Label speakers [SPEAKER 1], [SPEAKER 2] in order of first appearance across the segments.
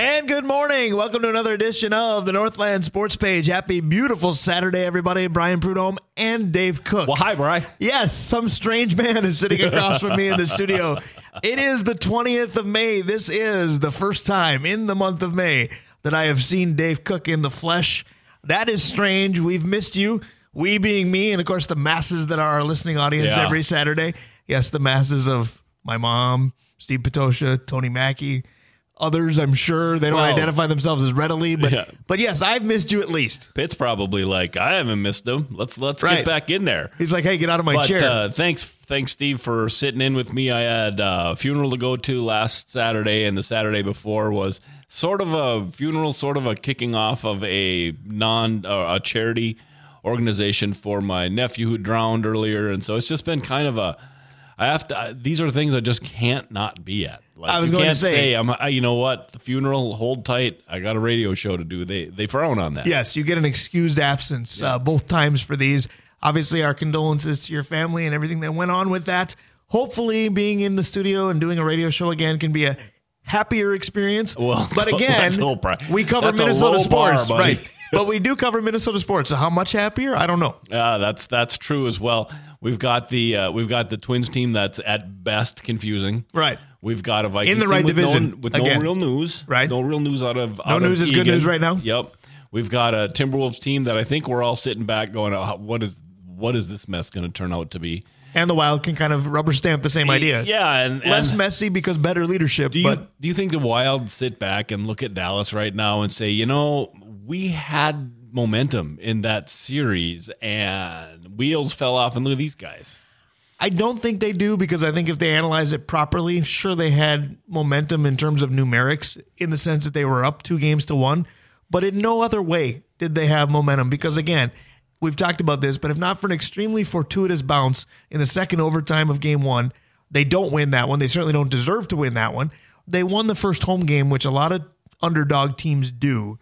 [SPEAKER 1] And good morning. Welcome to another edition of the Northland Sports Page. Happy, beautiful Saturday, everybody. Brian Prudhomme and Dave Cook.
[SPEAKER 2] Well, hi, Brian.
[SPEAKER 1] Yes, some strange man is sitting across from me in the studio. It is the 20th of May. This is the first time in the month of May that I have seen Dave Cook in the flesh. That is strange. We've missed you. We being me, and of course, the masses that are our listening audience
[SPEAKER 2] Yeah.
[SPEAKER 1] every Saturday. Yes, the masses of my mom, Steve Patosha, Tony Mackey, others, I'm sure. They don't
[SPEAKER 2] Well-
[SPEAKER 1] identify themselves as readily, but,
[SPEAKER 2] Yeah.
[SPEAKER 1] but yes, I've missed you at least.
[SPEAKER 2] Pitt's probably like, I haven't missed him. Let's let's
[SPEAKER 1] Right.
[SPEAKER 2] get back in there.
[SPEAKER 1] He's like, hey, get out of my
[SPEAKER 2] But
[SPEAKER 1] chair.
[SPEAKER 2] uh, thanks, thanks, Steve, for sitting in with me. I had a funeral to go to last Saturday, and the Saturday before was sort of a funeral, sort of a kicking off of a non uh, a charity organization for my nephew who drowned earlier, and so it's just been kind of a. I have to. These are things I just can't not be at. Like,
[SPEAKER 1] I was going to
[SPEAKER 2] can't
[SPEAKER 1] say-
[SPEAKER 2] I'm. I, you know what? The funeral. Hold tight. I got a radio show to do. They they frown on that.
[SPEAKER 1] Yes, you get an excused absence uh, both times for these. Obviously, our condolences to your family and everything that went on with that. Hopefully, being in the studio and doing a radio show again can be a happier experience.
[SPEAKER 2] Well,
[SPEAKER 1] but again,
[SPEAKER 2] let's hope, Brian.
[SPEAKER 1] we cover
[SPEAKER 2] That's
[SPEAKER 1] Minnesota
[SPEAKER 2] bar,
[SPEAKER 1] sports,
[SPEAKER 2] buddy.
[SPEAKER 1] right? but we do cover Minnesota sports. So how much happier? I don't know.
[SPEAKER 2] Uh, that's that's true as well. We've got the uh, we've got the Twins team that's at best confusing.
[SPEAKER 1] Right.
[SPEAKER 2] We've got a Vikings
[SPEAKER 1] In the right
[SPEAKER 2] team with
[SPEAKER 1] division,
[SPEAKER 2] no, with
[SPEAKER 1] again.
[SPEAKER 2] no real news.
[SPEAKER 1] Right.
[SPEAKER 2] No real news out of
[SPEAKER 1] No
[SPEAKER 2] out
[SPEAKER 1] news
[SPEAKER 2] of
[SPEAKER 1] is good news right now?
[SPEAKER 2] Yep. We've got a Timberwolves team that I think we're all sitting back going, oh, what is what is this mess going to turn out to be?
[SPEAKER 1] And the Wild can kind of rubber stamp the same idea.
[SPEAKER 2] Yeah, and,
[SPEAKER 1] Less messy because better leadership.
[SPEAKER 2] do you
[SPEAKER 1] but
[SPEAKER 2] do you think the Wild sit back and look at Dallas right now and say, you know, we had momentum in that series and wheels fell off and look at these guys.
[SPEAKER 1] I don't think they do because I think if they analyze it properly, sure they had momentum in terms of numerics in the sense that they were up two games to one, but in no other way did they have momentum because again, we've talked about this, but if not for an extremely fortuitous bounce in the second overtime of game 1, they don't win that one. They certainly don't deserve to win that one. They won the first home game, which a lot of underdog teams do.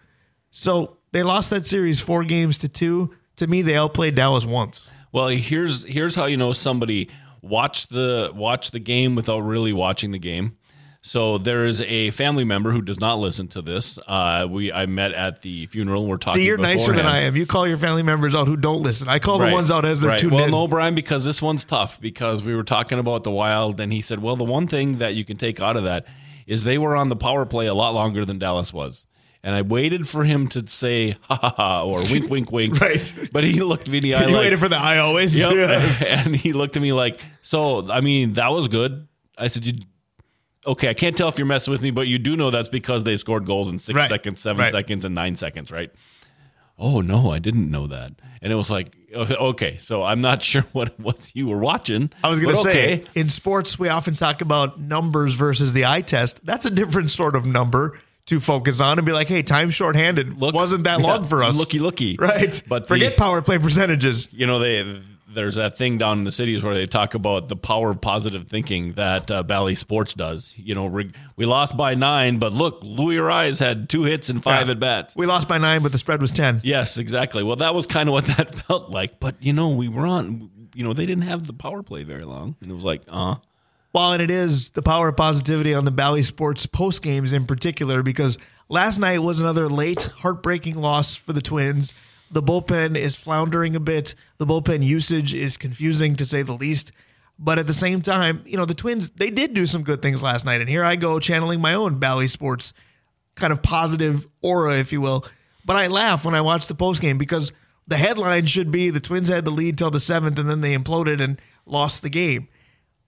[SPEAKER 1] So, they lost that series 4 games to 2. To me, they outplayed Dallas once.
[SPEAKER 2] Well, here's here's how you know somebody watched the watch the game without really watching the game. So there is a family member who does not listen to this. Uh, we I met at the funeral. We're talking.
[SPEAKER 1] See, you're nicer than. I am. You call your family members out who don't listen. I call the ones out as they're
[SPEAKER 2] right.
[SPEAKER 1] tuned
[SPEAKER 2] well,
[SPEAKER 1] in.
[SPEAKER 2] no, Brian, because this one's tough. Because we were talking about the Wild, and he said, "Well, the one thing that you can take out of that is they were on the power play a lot longer than Dallas was." And I waited for him to say "ha ha ha" or "wink wink wink,"
[SPEAKER 1] Right.
[SPEAKER 2] But he looked me in the eye
[SPEAKER 1] you
[SPEAKER 2] like,
[SPEAKER 1] waited for the I always.
[SPEAKER 2] Yep.
[SPEAKER 1] Yeah.
[SPEAKER 2] and he looked at me like, so, I mean, that was good. I said, you, okay, I can't tell if you're messing with me, but you do know that's because they scored goals in six
[SPEAKER 1] Right.
[SPEAKER 2] seconds, seven
[SPEAKER 1] Right.
[SPEAKER 2] seconds, and nine seconds, right? Oh, no, I didn't know that. And it was like, okay, so I'm not sure what it was you were watching.
[SPEAKER 1] I was going to say,
[SPEAKER 2] okay.
[SPEAKER 1] in sports, we often talk about numbers versus the eye test. That's a different sort of number to focus on and be like, hey, time shorthanded
[SPEAKER 2] Look-
[SPEAKER 1] wasn't that long
[SPEAKER 2] yeah,
[SPEAKER 1] for us.
[SPEAKER 2] Looky, looky.
[SPEAKER 1] Right.
[SPEAKER 2] But the-
[SPEAKER 1] forget power play percentages.
[SPEAKER 2] you know they there's that thing down in the cities where they talk about the power of positive thinking that uh, Bally Sports does. You know, re- we lost by nine, but look, Luis Arraez had two hits and five
[SPEAKER 1] Yeah.
[SPEAKER 2] at bats.
[SPEAKER 1] We lost by nine, but the spread was 10.
[SPEAKER 2] Yes, exactly. Well, that was kind of what that felt like. But you know, we were on. You know, they didn't have the power play very long, and it was like, uh,
[SPEAKER 1] Well, and it is the power of positivity on the Bally Sports post games in particular because last night was another late, heartbreaking loss for the Twins. The bullpen is floundering a bit. The bullpen usage is confusing to say the least. But at the same time, you know, the Twins, they did do some good things last night. And here I go channeling my own Bally Sports kind of positive aura, if you will. But I laugh when I watch the post game because the headline should be the Twins had the lead till the seventh and then they imploded and lost the game.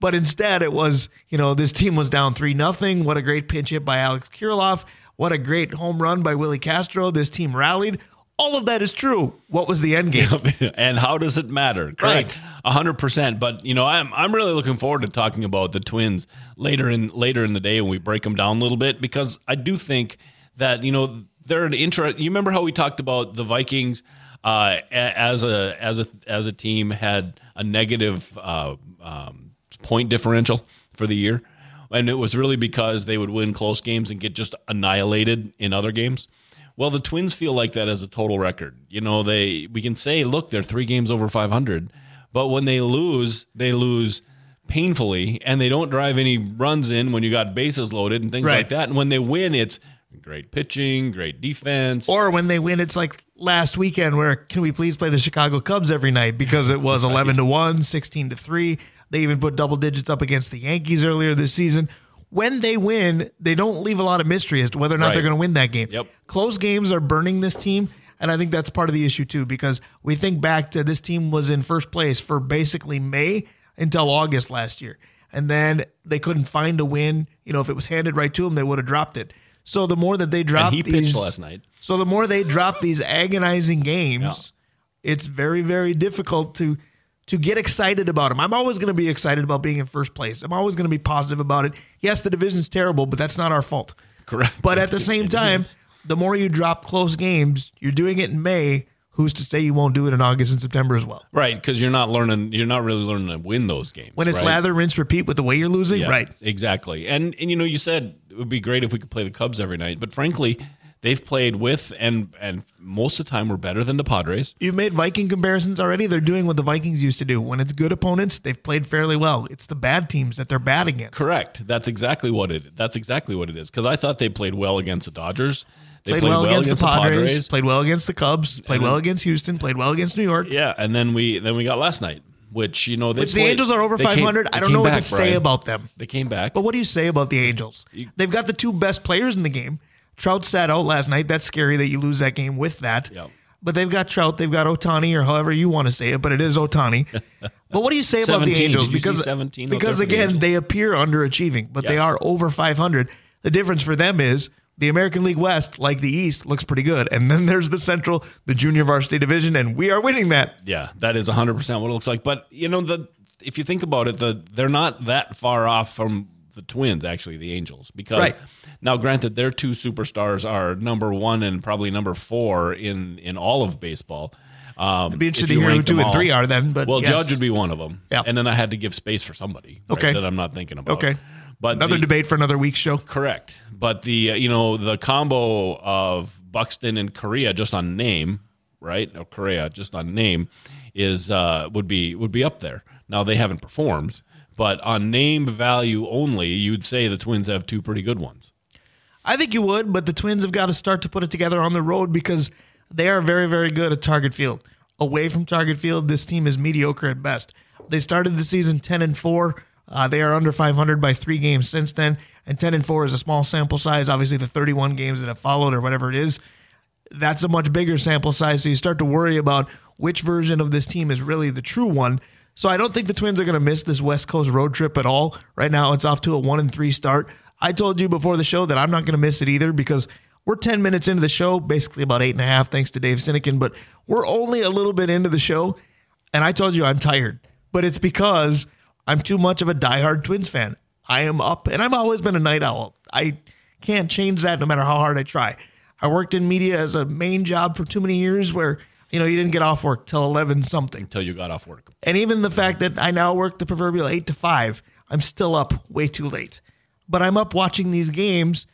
[SPEAKER 1] But instead, it was, you know, this team was down 3 nothing. What a great pinch hit by Alex Kirilloff. What a great home run by Willi Castro. This team rallied. All of that is true. What was the end game?
[SPEAKER 2] and how does it matter? Correct, a hundred percent. But you know, I'm I'm really looking forward to talking about the Twins later in later in the day when we break them down a little bit because I do think that you know they're an interest. You remember how we talked about the Vikings uh, as a as a as a team had a negative uh, um, point differential for the year, and it was really because they would win close games and get just annihilated in other games. Well, the Twins feel like that as a total record. You know, they we can say, look, they're three games over 500, but when they lose, they lose painfully, and they don't drive any runs in when you got bases loaded and things
[SPEAKER 1] Right.
[SPEAKER 2] like that. And when they win, it's great pitching, great defense.
[SPEAKER 1] Or when they win, it's like last weekend where can we please play the Chicago Cubs every night because it was 11 to 1, 16 to 3. They even put double digits up against the Yankees earlier this season. When they win, they don't leave a lot of mystery as to whether or not
[SPEAKER 2] Right.
[SPEAKER 1] they're going to win that game.
[SPEAKER 2] Yep.
[SPEAKER 1] Close games are burning this team. And I think that's part of the issue too, because we think back to this team was in first place for basically May until August last year. And then they couldn't find a win. You know, if it was handed right to them, they would have dropped it. So the more that they drop
[SPEAKER 2] and he
[SPEAKER 1] these,
[SPEAKER 2] pitched last night.
[SPEAKER 1] so the more they drop these agonizing games, it's very very difficult to to get excited about them. I'm always going to be excited about being in first place. I'm always going to be positive about it. Yes, the division's terrible, but that's not our fault.
[SPEAKER 2] Correct.
[SPEAKER 1] But at the same time, the more you drop close games, you're doing it in May. Who's to say you won't do it in August and September as well?
[SPEAKER 2] Right, because you're not learning. You're not really learning to win those games.
[SPEAKER 1] When it's
[SPEAKER 2] right?
[SPEAKER 1] lather, rinse, repeat with the way you're losing,
[SPEAKER 2] Yeah,
[SPEAKER 1] right?
[SPEAKER 2] Exactly. And and you know, you said it would be great if we could play the Cubs every night, but frankly, they've played with and and most of the time we're better than the Padres.
[SPEAKER 1] You've made Viking comparisons already. They're doing what the Vikings used to do. When it's good opponents, they've played fairly well. It's the bad teams that they're bad against.
[SPEAKER 2] Correct. That's exactly what it. That's exactly what it is. Because I thought they played well against the Dodgers. They
[SPEAKER 1] Played, well, against, the Padres, played well against the Cubs, played well against Houston, played well against New York.
[SPEAKER 2] Yeah, and then we then we got last night, which you know they
[SPEAKER 1] Which the Angels are over
[SPEAKER 2] they came-
[SPEAKER 1] 500. I don't know what
[SPEAKER 2] back,
[SPEAKER 1] to say
[SPEAKER 2] Brian.
[SPEAKER 1] about them.
[SPEAKER 2] They came back.
[SPEAKER 1] But what do you say about the Angels? They've got the two best players in the game. Trout sat out last night. That's scary that you lose that game with that.
[SPEAKER 2] Yep.
[SPEAKER 1] But they've got Trout, they've got Ohtani, or however you want to say it, but it is Ohtani. but what do you say about the
[SPEAKER 2] 17.
[SPEAKER 1] Angels?
[SPEAKER 2] Did you see
[SPEAKER 1] because
[SPEAKER 2] 17
[SPEAKER 1] because
[SPEAKER 2] for the
[SPEAKER 1] again, they appear underachieving, but they are over 500. The difference for them is the American League West, like the East, looks pretty good. And then there's the Central, the junior varsity division, and we are winning that.
[SPEAKER 2] Yeah, that is 100% what it looks like. But, you know, the if you think about it, the they're not that far off from the Twins, actually, the Angels. Because
[SPEAKER 1] Right.
[SPEAKER 2] now, granted, their two superstars are number one and probably number four in, in all of baseball. Um,
[SPEAKER 1] I'd be interested to hear who two and
[SPEAKER 2] all.
[SPEAKER 1] three are then. But
[SPEAKER 2] Well,
[SPEAKER 1] yes.
[SPEAKER 2] Judge would be one of them.
[SPEAKER 1] Yeah.
[SPEAKER 2] And then I had to give space for somebody right,
[SPEAKER 1] Okay.
[SPEAKER 2] that I'm not thinking about.
[SPEAKER 1] Okay.
[SPEAKER 2] But
[SPEAKER 1] Another
[SPEAKER 2] the-
[SPEAKER 1] debate for another week's show.
[SPEAKER 2] Correct. But the uh, you know the combo of Buxton and Correa just on name, right? Or Correa just on name is uh, would be would be up there. Now they haven't performed, but on name value only, you'd say the Twins have two pretty good ones.
[SPEAKER 1] I think you would, but the Twins have got to start to put it together on the road because they are very, very good at target field. Away from target field, this team is mediocre at best. They started the season 10 and 4. Uh, they are under 500 by three games since then, and 10 and 4 is a small sample size. Obviously, the 31 games that have followed, or whatever it is, that's a much bigger sample size. So you start to worry about which version of this team is really the true one. So I don't think the Twins are going to miss this West Coast road trip at all. Right now, it's off to a one and three start. I told you before the show that I'm not going to miss it either because we're 10 minutes into the show, basically about eight and a half, thanks to Dave Sinekin, but we're only a little bit into the show. And I told you I'm tired, but it's because I'm too much of a diehard Twins fan. I am up, and I've always been a night owl. I can't change that no matter how hard I try. I worked in media as a main job for too many years where, you know, you didn't get off work till 11 something.
[SPEAKER 2] Until you got off work.
[SPEAKER 1] And even the fact that I now work the proverbial eight to five, I'm still up way too late. But I'm up watching these games.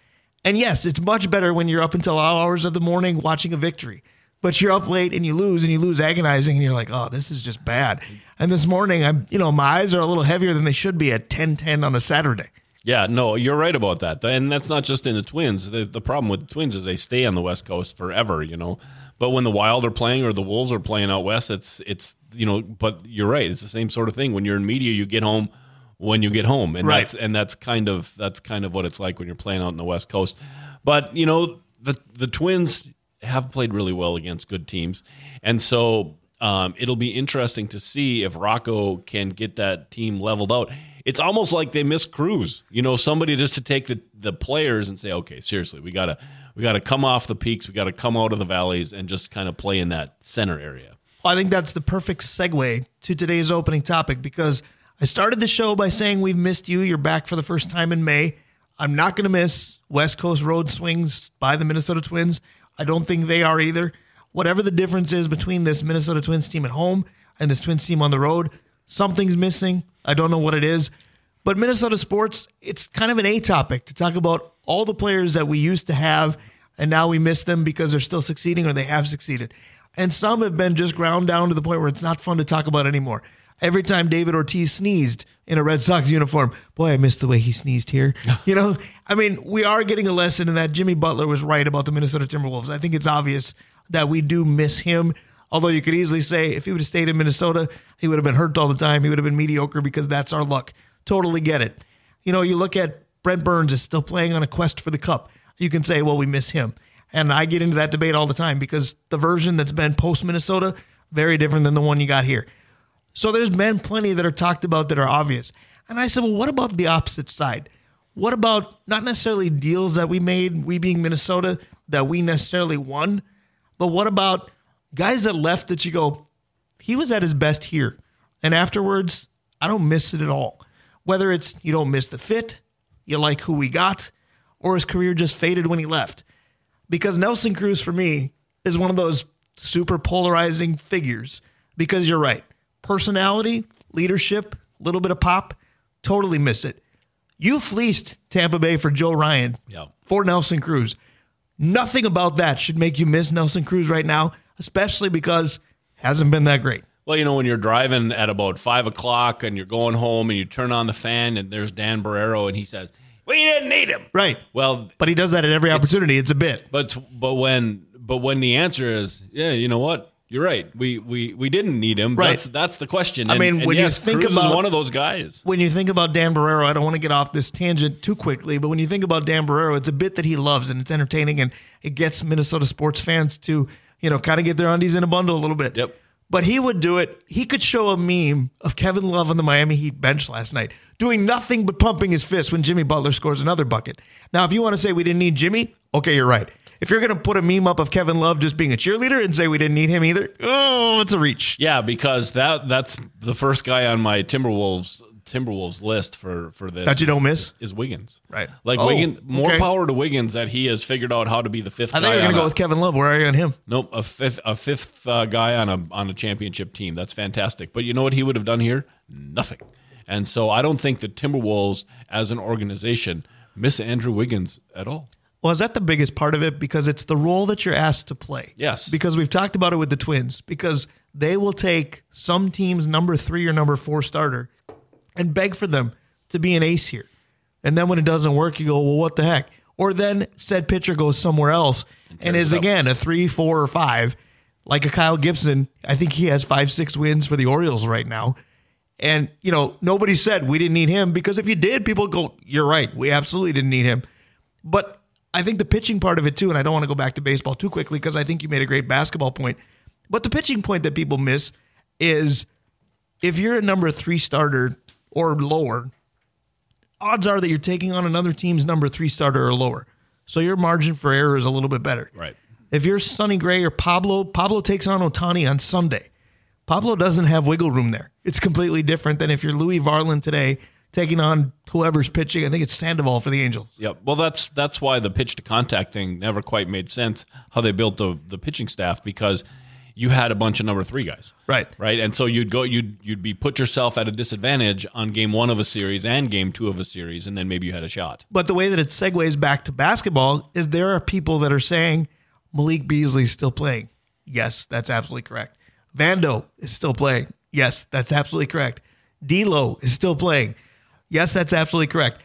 [SPEAKER 1] And yes, it's much better when you're up until hours of the morning watching a victory. But you're up late and you lose and you lose agonizing and you're like, oh, this is just bad. And this morning, I'm, you know, my eyes are a little heavier than they should be at 10 10 on a Saturday.
[SPEAKER 2] Yeah, no, you're right about that. And that's not just in the Twins. The, the problem with the Twins is they stay on the West Coast forever, you know. But when the Wild are playing or the Wolves are playing out west, it's it's you know. But you're right. It's the same sort of thing. When you're in media, you get home when you get home, and
[SPEAKER 1] Right.
[SPEAKER 2] that's and that's kind of that's kind of what it's like when you're playing out in the West Coast. But you know, the the Twins have played really well against good teams, and so um, it'll be interesting to see if Rocco can get that team leveled out. It's almost like they miss Cruz, you know, somebody just to take the the players and say, okay, seriously, we gotta we gotta come off the peaks, we gotta come out of the valleys, and just kind of play in that center area.
[SPEAKER 1] Well, I think that's the perfect segue to today's opening topic because I started the show by saying we've missed you. You're back for the first time in May. I'm not going to miss West Coast road swings by the Minnesota Twins. I don't think they are either. Whatever the difference is between this Minnesota Twins team at home and this Twins team on the road, something's missing. I don't know what it is. But Minnesota sports, it's kind of an A topic to talk about all the players that we used to have and now we miss them because they're still succeeding or they have succeeded. And some have been just ground down to the point where it's not fun to talk about anymore. Every time David Ortiz sneezed in a Red Sox uniform, boy, I missed the way he sneezed here. you know, I mean, we are getting a lesson in that Jimmy Butler was right about the Minnesota Timberwolves. I think it's obvious that we do miss him. Although you could easily say if he would have stayed in Minnesota, he would have been hurt all the time. He would have been mediocre because that's our luck. Totally get it. You know, you look at Brent Burns is still playing on a quest for the cup. You can say, well, we miss him. And I get into that debate all the time because the version that's been post Minnesota, very different than the one you got here. So there's been plenty that are talked about that are obvious. And I said, well, what about the opposite side? What about not necessarily deals that we made, we being Minnesota, that we necessarily won, but what about guys that left that you go, he was at his best here. And afterwards, I don't miss it at all. Whether it's you don't miss the fit, you like who we got, or his career just faded when he left. Because Nelson Cruz, for me, is one of those super polarizing figures. Because you're right. Personality, leadership, a little bit of pop, totally miss it. You fleeced Tampa Bay for Joe Ryan
[SPEAKER 2] Yeah.
[SPEAKER 1] for Nelson Cruz. Nothing about that should make you miss Nelson Cruz right now, especially because hasn't been that great.
[SPEAKER 2] Well, you know, when you're driving at about five o'clock and you're going home and you turn on the fan and there's Dan Barreiro and he says, "We didn't need him."
[SPEAKER 1] Right.
[SPEAKER 2] Well,
[SPEAKER 1] But he does that at every opportunity. It's a bit.
[SPEAKER 2] but but when but when the answer is, yeah, you know what? You're right. We we we didn't need him.
[SPEAKER 1] Right.
[SPEAKER 2] That's that's the question.
[SPEAKER 1] I mean,
[SPEAKER 2] and
[SPEAKER 1] when you think
[SPEAKER 2] Cruz
[SPEAKER 1] about-
[SPEAKER 2] one of those guys.
[SPEAKER 1] When you think about Dan Barreiro, I don't want to get off this tangent too quickly, but when you think about Dan Barreiro, it's a bit that he loves and it's entertaining and it gets Minnesota sports fans to, you know, kind of get their undies in a bundle a little bit.
[SPEAKER 2] Yep.
[SPEAKER 1] But he would do it. He could show a meme of Kevin Love on the Miami Heat bench last night, doing nothing but pumping his fist when Jimmy Butler scores another bucket. Now, if you want to say we didn't need Jimmy, okay, you're right. If you're going to put a meme up of Kevin Love just being a cheerleader and say we didn't need him either, oh, it's a reach.
[SPEAKER 2] Yeah, because that that's the first guy on my Timberwolves Timberwolves list for for this
[SPEAKER 1] That you don't
[SPEAKER 2] is-
[SPEAKER 1] miss?
[SPEAKER 2] is Wiggins.
[SPEAKER 1] Right.
[SPEAKER 2] Like
[SPEAKER 1] Oh,
[SPEAKER 2] Wiggins, more
[SPEAKER 1] okay.
[SPEAKER 2] power to Wiggins that he has figured out how to be the fifth.
[SPEAKER 1] I think
[SPEAKER 2] guy
[SPEAKER 1] you were going to go with Kevin Love. Where are you on him?
[SPEAKER 2] Nope, a fifth a fifth uh, guy on a on a championship team. That's fantastic. But you know what he would have done here? Nothing. And so I don't think the Timberwolves as an organization miss Andrew Wiggins at all.
[SPEAKER 1] Well, is that the biggest part of it? Because it's the role that you're asked to play.
[SPEAKER 2] Yes.
[SPEAKER 1] Because we've talked about it with the Twins, because they will take some team's number three or number four starter and beg for them to be an ace here. And then when it doesn't work, you go, well, what the heck? Or then said pitcher goes somewhere else and, is again a three, four, or five, like a Kyle Gibson. I think he has five, six wins for the Orioles right now. And, you know, nobody said we didn't need him because if you did, people go, you're right. We absolutely didn't need him. But I think the pitching part of it too, and I don't want to go back to baseball too quickly because I think you made a great basketball point. But the pitching point that people miss is if you're a number three starter or lower, odds are that you're taking on another team's number three starter or lower. So your margin for error is a little bit better.
[SPEAKER 2] Right.
[SPEAKER 1] If you're Sonny Gray or Pablo, Pablo takes on Ohtani on Sunday. Pablo doesn't have wiggle room there. It's completely different than if you're Louis Varland today taking on whoever's pitching. I think it's Sandoval for the Angels.
[SPEAKER 2] Yep. Well, that's that's why the pitch to contact thing never quite made sense. How they built the the pitching staff because you had a bunch of number three guys,
[SPEAKER 1] Right.
[SPEAKER 2] right? And so you'd go you'd you'd be put yourself at a disadvantage on game one of a series and game two of a series, and then maybe you had a shot.
[SPEAKER 1] But the way that it segues back to basketball is there are people that are saying Malik Beasley's still playing. Yes, that's absolutely correct. Vando is still playing. Yes, that's absolutely correct. D'Lo is still playing. Yes, that's absolutely correct.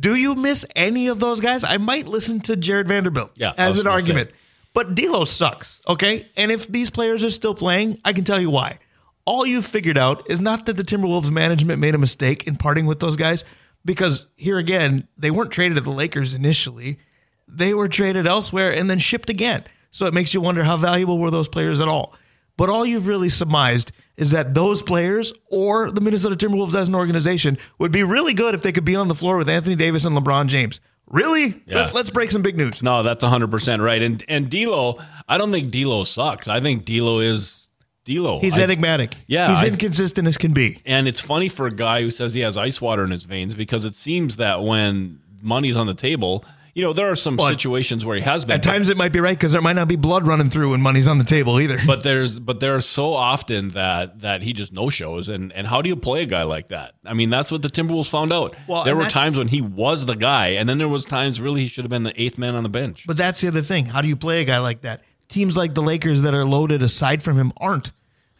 [SPEAKER 1] Do you miss any of those guys? I might listen to Jarred Vanderbilt
[SPEAKER 2] Yeah,
[SPEAKER 1] as an argument.
[SPEAKER 2] say.
[SPEAKER 1] But D'Lo sucks, okay? And if these players are still playing, I can tell you why. All you've figured out is not that the Timberwolves management made a mistake in parting with those guys, because here again, they weren't traded to the Lakers initially. They were traded elsewhere and then shipped again. So it makes you wonder how valuable were those players at all. But all you've really surmised is that those players or the Minnesota Timberwolves as an organization would be really good if they could be on the floor with Anthony Davis and LeBron James. Really?
[SPEAKER 2] Yeah.
[SPEAKER 1] Let, us break some big news.
[SPEAKER 2] No, that's hundred percent right. And and D'Lo, I don't think D'Lo sucks. I think D'Lo is D'Lo.
[SPEAKER 1] He's
[SPEAKER 2] I-
[SPEAKER 1] enigmatic.
[SPEAKER 2] Yeah,
[SPEAKER 1] He's
[SPEAKER 2] I-
[SPEAKER 1] inconsistent as can be.
[SPEAKER 2] And it's funny for a guy who says he has ice water in his veins because it seems that when money's on the table, you know, there are some
[SPEAKER 1] But-
[SPEAKER 2] situations where he has been.
[SPEAKER 1] At times it might be right because there might not be blood running through when money's on the table either.
[SPEAKER 2] but there's but there are so often that that he just no shows and and how do you play a guy like that? I mean, that's what the Timberwolves found out.
[SPEAKER 1] Well,
[SPEAKER 2] there were times when he was the guy, and then there was times really he should have been the eighth man on the bench.
[SPEAKER 1] But that's the other thing. How do you play a guy like that? Teams like the Lakers that are loaded aside from him aren't.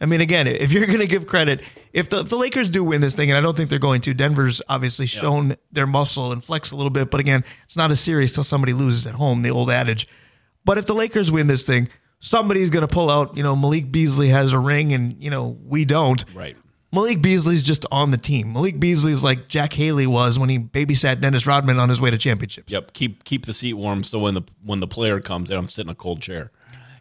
[SPEAKER 1] I mean, again, if you're going to give credit, if the, if the Lakers do win this thing, and I don't think they're going to, Denver's obviously shown their muscle and flex a little bit. But again, it's not a series till somebody loses at home, the old adage. But if the Lakers win this thing, somebody's going to pull out, you know, Malik Beasley has a ring and, you know, we don't.
[SPEAKER 2] Right.
[SPEAKER 1] Malik Beasley's just on the team. Malik Beasley's like Jack Haley was when he babysat Dennis Rodman on his way to championships.
[SPEAKER 2] Yep. Keep keep the seat warm so when the when the player comes, they don't sit in a cold chair.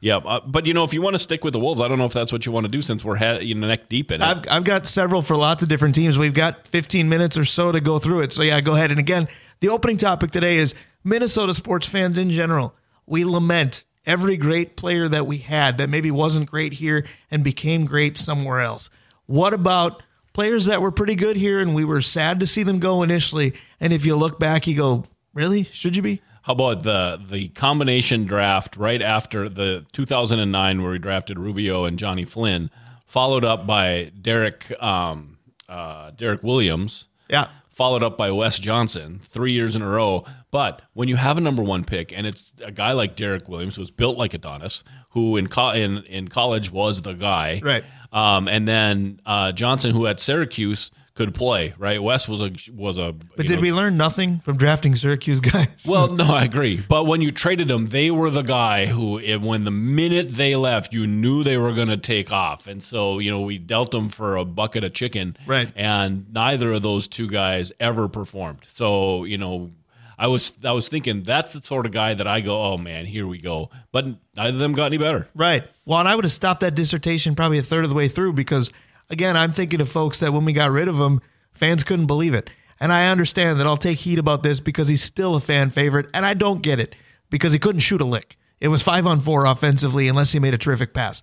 [SPEAKER 2] Yeah, uh, but you know, if you want to stick with the Wolves, I don't know if that's what you want to do since we're you know, neck deep in it.
[SPEAKER 1] I've, I've got several for lots of different teams. We've got 15 minutes or so to go through it. So, yeah, go ahead. And again, the opening topic today is Minnesota sports fans in general. We lament every great player that we had that maybe wasn't great here and became great somewhere else. What about players that were pretty good here and we were sad to see them go initially? And if you look back, you go, really? Should you be?
[SPEAKER 2] How about the the combination draft right after the 2009 where we drafted Rubio and Johnny Flynn, followed up by Derek um, uh, Derrick Williams,
[SPEAKER 1] Yeah.
[SPEAKER 2] followed up by Wes Johnson, three years in a row. But when you have a number one pick, and it's a guy like Derrick Williams, who was built like Adonis, who in co- in in college was the guy,
[SPEAKER 1] Right.
[SPEAKER 2] Um, and then uh, Johnson, who at Syracuse could play, right? Wes was a was a.
[SPEAKER 1] But did we learn nothing from drafting Syracuse guys?
[SPEAKER 2] Well, no, I agree. But when you traded them, they were the guy who, when the minute they left, you knew they were going to take off. And so, you know, we dealt them for a bucket of chicken.
[SPEAKER 1] Right.
[SPEAKER 2] And neither of those two guys ever performed. So, you know, I was I was thinking that's the sort of guy that I go, oh man, here we go. But neither of them got any better.
[SPEAKER 1] Right. Well, and I would have stopped that dissertation probably a third of the way through because, again, I'm thinking of folks that when we got rid of him, fans couldn't believe it. And I understand that I'll take heat about this because he's still a fan favorite, and I don't get it because he couldn't shoot a lick. It was five on four offensively unless he made a terrific pass.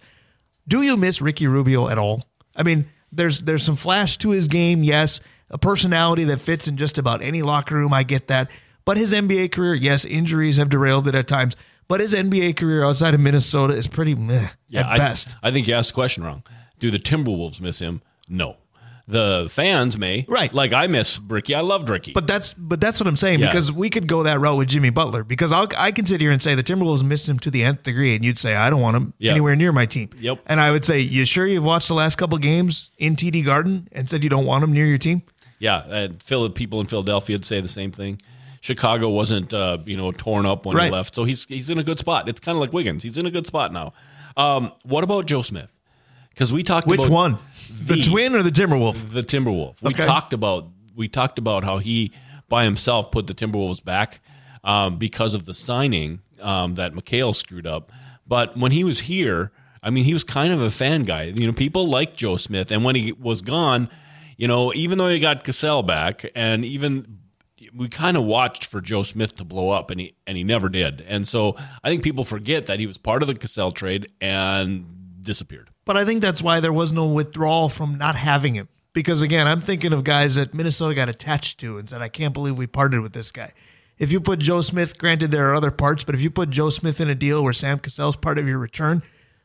[SPEAKER 1] Do you miss Ricky Rubio at all? I mean, there's there's some flash to his game, yes, a personality that fits in just about any locker room. I get that, but his NBA career, yes, injuries have derailed it at times. But his NBA career outside of Minnesota is pretty meh at
[SPEAKER 2] I,
[SPEAKER 1] best.
[SPEAKER 2] I think you asked the question wrong. Do the Timberwolves miss him? No. The fans may.
[SPEAKER 1] Right.
[SPEAKER 2] Like I miss Ricky. I loved Ricky.
[SPEAKER 1] But that's but that's what I'm saying
[SPEAKER 2] Yeah.
[SPEAKER 1] because we could go that route with Jimmy Butler because I'll, I can sit here and say the Timberwolves missed him to the nth degree, and you'd say I don't want him
[SPEAKER 2] Yeah.
[SPEAKER 1] anywhere near my team.
[SPEAKER 2] Yep.
[SPEAKER 1] And I would say, you sure you've watched the last couple games in TD Garden and said you don't want him near your team?
[SPEAKER 2] Yeah, and Phil, people in Philadelphia would say the same thing. Chicago wasn't, uh, you know, torn up when
[SPEAKER 1] Right.
[SPEAKER 2] he left, so he's he's in a good spot. It's kind of like Wiggins; he's in a good spot now. Um, what about Joe Smith? Because we talked
[SPEAKER 1] Which one, the,
[SPEAKER 2] the-
[SPEAKER 1] Twin or the Timberwolf?
[SPEAKER 2] the Timberwolf. We
[SPEAKER 1] Okay.
[SPEAKER 2] talked about we talked about how he by himself put the Timberwolves back um, because of the signing um, that McHale screwed up. But when he was here, I mean, he was kind of a fan guy. You know, people liked Joe Smith, and when he was gone, you know, even though he got Cassell back, and even we kind of watched for Joe Smith to blow up, and he and he never did. And so I think people forget that he was part of the Cassell trade and disappeared.
[SPEAKER 1] But I think that's why there was no withdrawal from not having him. Because again, I'm thinking of guys that Minnesota got attached to and said, I can't believe we parted with this guy. If you put Joe Smith, granted there are other parts, but if you put Joe Smith in a deal where Sam Cassell's part of your return,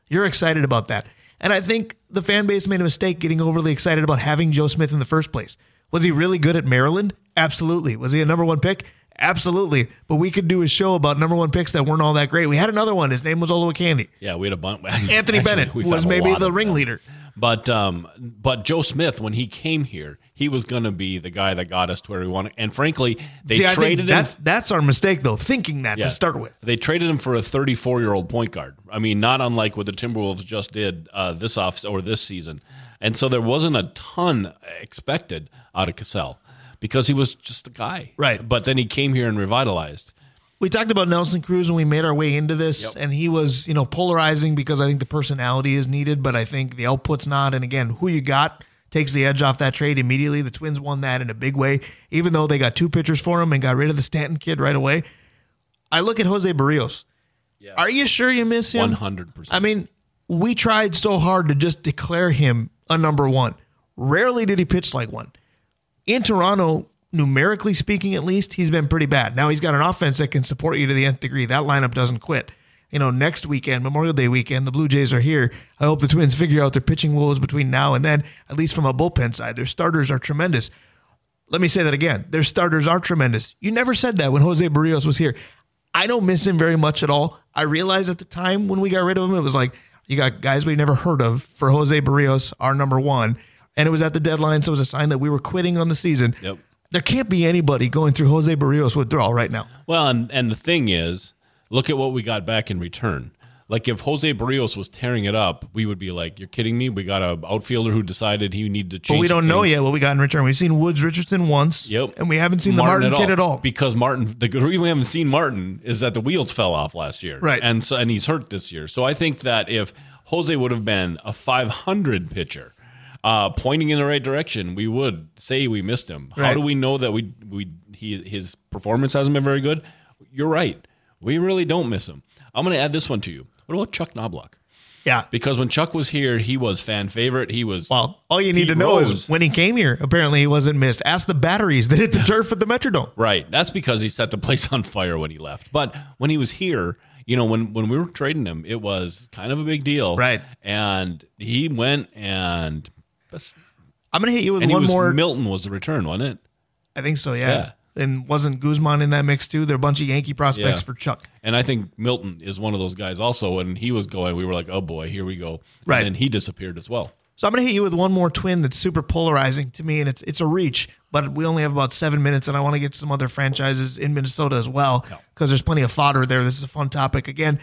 [SPEAKER 1] you're excited about that. And I think the fan base made a mistake getting overly excited about having Joe Smith in the first place. Was he really good at Maryland? Absolutely. Was he a number one pick? Absolutely. But we could do a show about number one picks that weren't all that great. We had another one. His name was Olowokandi.
[SPEAKER 2] Yeah, we had a bunch.
[SPEAKER 1] Anthony
[SPEAKER 2] Actually,
[SPEAKER 1] Bennett was maybe the ringleader.
[SPEAKER 2] But um, but Joe Smith, when he came here, he was going to be the guy that got us to where we wanted. And frankly, they
[SPEAKER 1] See,
[SPEAKER 2] traded him.
[SPEAKER 1] that's that's our mistake though, thinking that
[SPEAKER 2] Yeah.
[SPEAKER 1] to start with.
[SPEAKER 2] They traded him for a 34 year old point guard. I mean, not unlike what the Timberwolves just did uh, this off or this season. And so there wasn't a ton expected out of Cassell because he was just a guy.
[SPEAKER 1] Right.
[SPEAKER 2] But then he came here and revitalized.
[SPEAKER 1] We talked about Nelson Cruz when we made our way into this,
[SPEAKER 2] Yep.
[SPEAKER 1] and he was, you know, polarizing because I think the personality is needed, but I think the output's not. And again, who you got takes the edge off that trade immediately. The Twins won that in a big way, even though they got two pitchers for him and got rid of the Stanton kid right away. I look at Jose Berrios. Are you sure you miss him?
[SPEAKER 2] 100%.
[SPEAKER 1] I mean, we tried so hard to just declare him a number one. Rarely did he pitch like one. In Toronto, numerically speaking, at least, he's been pretty bad. Now he's got an offense that can support you to the nth degree. That lineup doesn't quit. You know, next weekend, Memorial Day weekend, the Blue Jays are here. I hope the Twins figure out their pitching woes between now and then, at least from a bullpen side. Their starters are tremendous. Let me say that again. Their starters are tremendous. You never said that when Jose Berrios was here. I don't miss him very much at all. I realized at the time when we got rid of him, it was like, You got guys we've never heard of for Jose Berrios, our number one. And it was at the deadline, so it was a sign that we were quitting on the season.
[SPEAKER 2] Yep.
[SPEAKER 1] There can't be anybody going through Jose Berrios withdrawal right now.
[SPEAKER 2] Well, and, and the thing is, look at what we got back in return. Like if Jose Berrios was tearing it up, we would be like, "You're kidding me." We got a outfielder who decided he needed to change.
[SPEAKER 1] But we don't know yet what we got in return. We've seen Woods Richardson once.
[SPEAKER 2] Yep.
[SPEAKER 1] And we haven't seen the Martin kid at all.
[SPEAKER 2] Because Martin, the reason we haven't seen Martin is that the wheels fell off last year,
[SPEAKER 1] Right.
[SPEAKER 2] And so and he's hurt this year. So I think that if Jose would have been a 500 pitcher, uh, pointing in the right direction, we would say we missed him. How do we know that we we he his performance hasn't been very good? You're right. We really don't miss him. I'm going to add this one to you. What about Chuck Knobloch?
[SPEAKER 1] Yeah.
[SPEAKER 2] Because when Chuck was here, he was fan favorite. He was
[SPEAKER 1] Well, all you need
[SPEAKER 2] Pete
[SPEAKER 1] to know
[SPEAKER 2] Rose.
[SPEAKER 1] is when he came here, apparently he wasn't missed. Ask the batteries that hit the turf at the Metrodome.
[SPEAKER 2] Right. That's because he set the place on fire when he left. But when he was here, you know, when when we were trading him, it was kind of a big deal.
[SPEAKER 1] Right.
[SPEAKER 2] And he went and
[SPEAKER 1] I'm going to hit you with
[SPEAKER 2] and
[SPEAKER 1] one
[SPEAKER 2] was
[SPEAKER 1] more.
[SPEAKER 2] Milton was the return, wasn't it?
[SPEAKER 1] I think so, yeah.
[SPEAKER 2] Yeah.
[SPEAKER 1] And wasn't Guzman in that mix too? They're a bunch of Yankee prospects
[SPEAKER 2] Yeah.
[SPEAKER 1] for Chuck.
[SPEAKER 2] And I think Milton is one of those guys also. When he was going, we were like, oh boy, here we go.
[SPEAKER 1] Right.
[SPEAKER 2] And then he disappeared as well.
[SPEAKER 1] So I'm going to hit you with one more twin that's super polarizing to me, and it's it's a reach, but we only have about seven minutes, and I want to get some other franchises in Minnesota as well because there's plenty of fodder there. This is a fun topic. Again,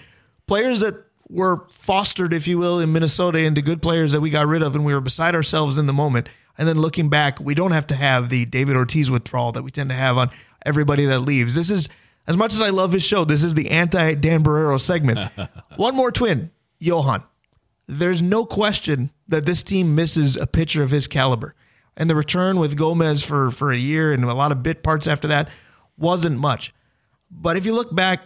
[SPEAKER 1] players that were fostered, if you will, in Minnesota into good players that we got rid of, and we were beside ourselves in the moment. And then looking back, we don't have to have the David Ortiz withdrawal that we tend to have on everybody that leaves. This is as much as I love his show. This is the anti Dan Barreiro segment. one more twin, Johan there's no question that this team misses a pitcher of his caliber. And the return with Gomez for, for a year and a lot of bit parts after that wasn't much. But if you look back,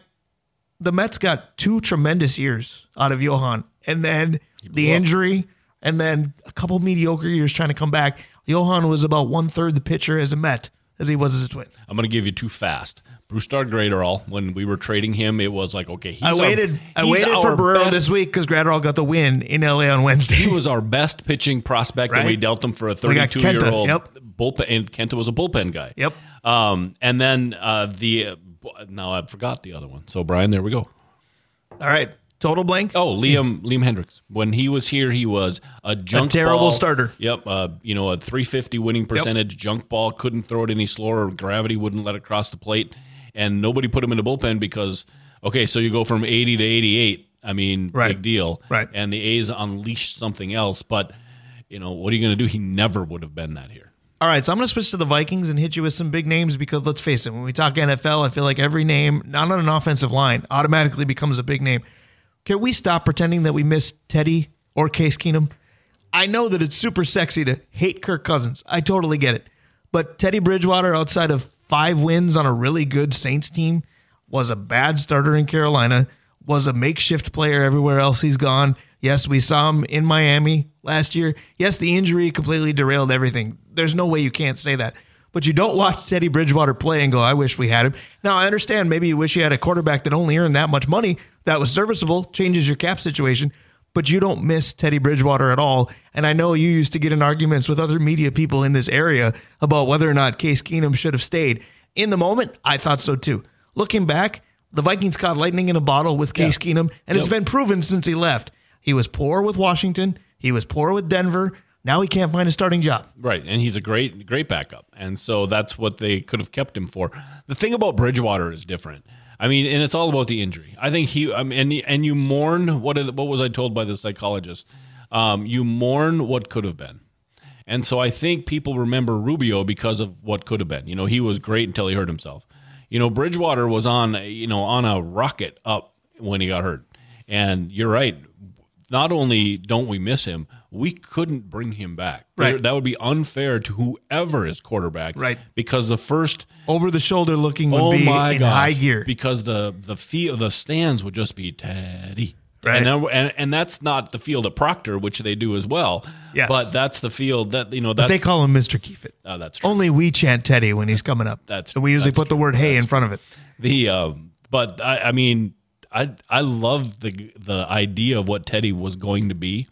[SPEAKER 1] the Mets got two tremendous years out of Johan. And then the injury, and then a couple mediocre years trying to come back. Johan was about one third the pitcher as a Met as he was as a twin.
[SPEAKER 2] I'm going to give you too fast. Brusdar Graterol, when we were trading him, it was like, okay, he's
[SPEAKER 1] I
[SPEAKER 2] our-
[SPEAKER 1] waited. I waited for
[SPEAKER 2] our
[SPEAKER 1] Barreiro
[SPEAKER 2] best
[SPEAKER 1] this week because Gradall got the win in LA on Wednesday.
[SPEAKER 2] He was our best pitching prospect, and we dealt him for a 32 year old
[SPEAKER 1] yep.
[SPEAKER 2] bullpen. And Kenta was a bullpen guy.
[SPEAKER 1] Yep.
[SPEAKER 2] Um, and then uh, the now I forgot the other one. So Brian, there we go.
[SPEAKER 1] All right, total blank.
[SPEAKER 2] Oh, Liam Liam Hendriks. When he was here, he was a junk
[SPEAKER 1] terrible
[SPEAKER 2] ball.
[SPEAKER 1] starter.
[SPEAKER 2] Yep. Uh, you know, a 350 winning percentage junk ball. Couldn't throw it any slower. Gravity wouldn't let it cross the plate, and nobody put him in the bullpen because okay, so you go from 80 to 88. I mean,
[SPEAKER 1] Right.
[SPEAKER 2] big deal.
[SPEAKER 1] Right.
[SPEAKER 2] And the A's unleashed something else, but you know what are you going to do? He never would have been that here.
[SPEAKER 1] All right, so I'm going to switch to the Vikings and hit you with some big names because let's face it, when we talk NFL, I feel like every name, not on an offensive line, automatically becomes a big name. Can we stop pretending that we miss Teddy or Case Keenum? I know that it's super sexy to hate Kirk Cousins. I totally get it. But Teddy Bridgewater, outside of five wins on a really good Saints team, was a bad starter in Carolina, was a makeshift player everywhere else he's gone. Yes, we saw him in Miami last year. Yes, the injury completely derailed everything. There's no way you can't say that. But you don't watch Teddy Bridgewater play and go, I wish we had him. Now, I understand maybe you wish you had a quarterback that only earned that much money that was serviceable, changes your cap situation, but you don't miss Teddy Bridgewater at all. And I know you used to get in arguments with other media people in this area about whether or not Case Keenum should have stayed. In the moment, I thought so too. Looking back, the Vikings caught lightning in a bottle with Case Keenum, and it's been proven since he left. He was poor with Washington. He was poor with Denver. Now he can't find a starting job.
[SPEAKER 2] Right, and he's a great, great backup, and so that's what they could have kept him for. The thing about Bridgewater is different. I mean, and it's all about the injury. I think he, I mean, and and you mourn what what was I told by the psychologist? Um, you mourn what could have been, and so I think people remember Rubio because of what could have been. You know, he was great until he hurt himself. You know, Bridgewater was on, you know, on a rocket up when he got hurt, and you're right. Not only don't we miss him, we couldn't bring him back.
[SPEAKER 1] Right.
[SPEAKER 2] That would be unfair to whoever is quarterback.
[SPEAKER 1] Right.
[SPEAKER 2] Because the first
[SPEAKER 1] Over the shoulder looking would
[SPEAKER 2] oh
[SPEAKER 1] be
[SPEAKER 2] my
[SPEAKER 1] in
[SPEAKER 2] gosh,
[SPEAKER 1] high gear.
[SPEAKER 2] Because the the field the stands would just be Teddy.
[SPEAKER 1] Right.
[SPEAKER 2] And, then- and and that's not the field at Proctor, which they do as well.
[SPEAKER 1] Yes.
[SPEAKER 2] But that's the field that you know that's
[SPEAKER 1] they call him Mr. Keefe It.
[SPEAKER 2] oh, that's true.
[SPEAKER 1] Only we chant Teddy when he's coming up.
[SPEAKER 2] That's-
[SPEAKER 1] and we usually
[SPEAKER 2] that's
[SPEAKER 1] put the word "hey" in front of it.
[SPEAKER 2] the um, but I, I mean I I love the the idea of what Teddy was going to be,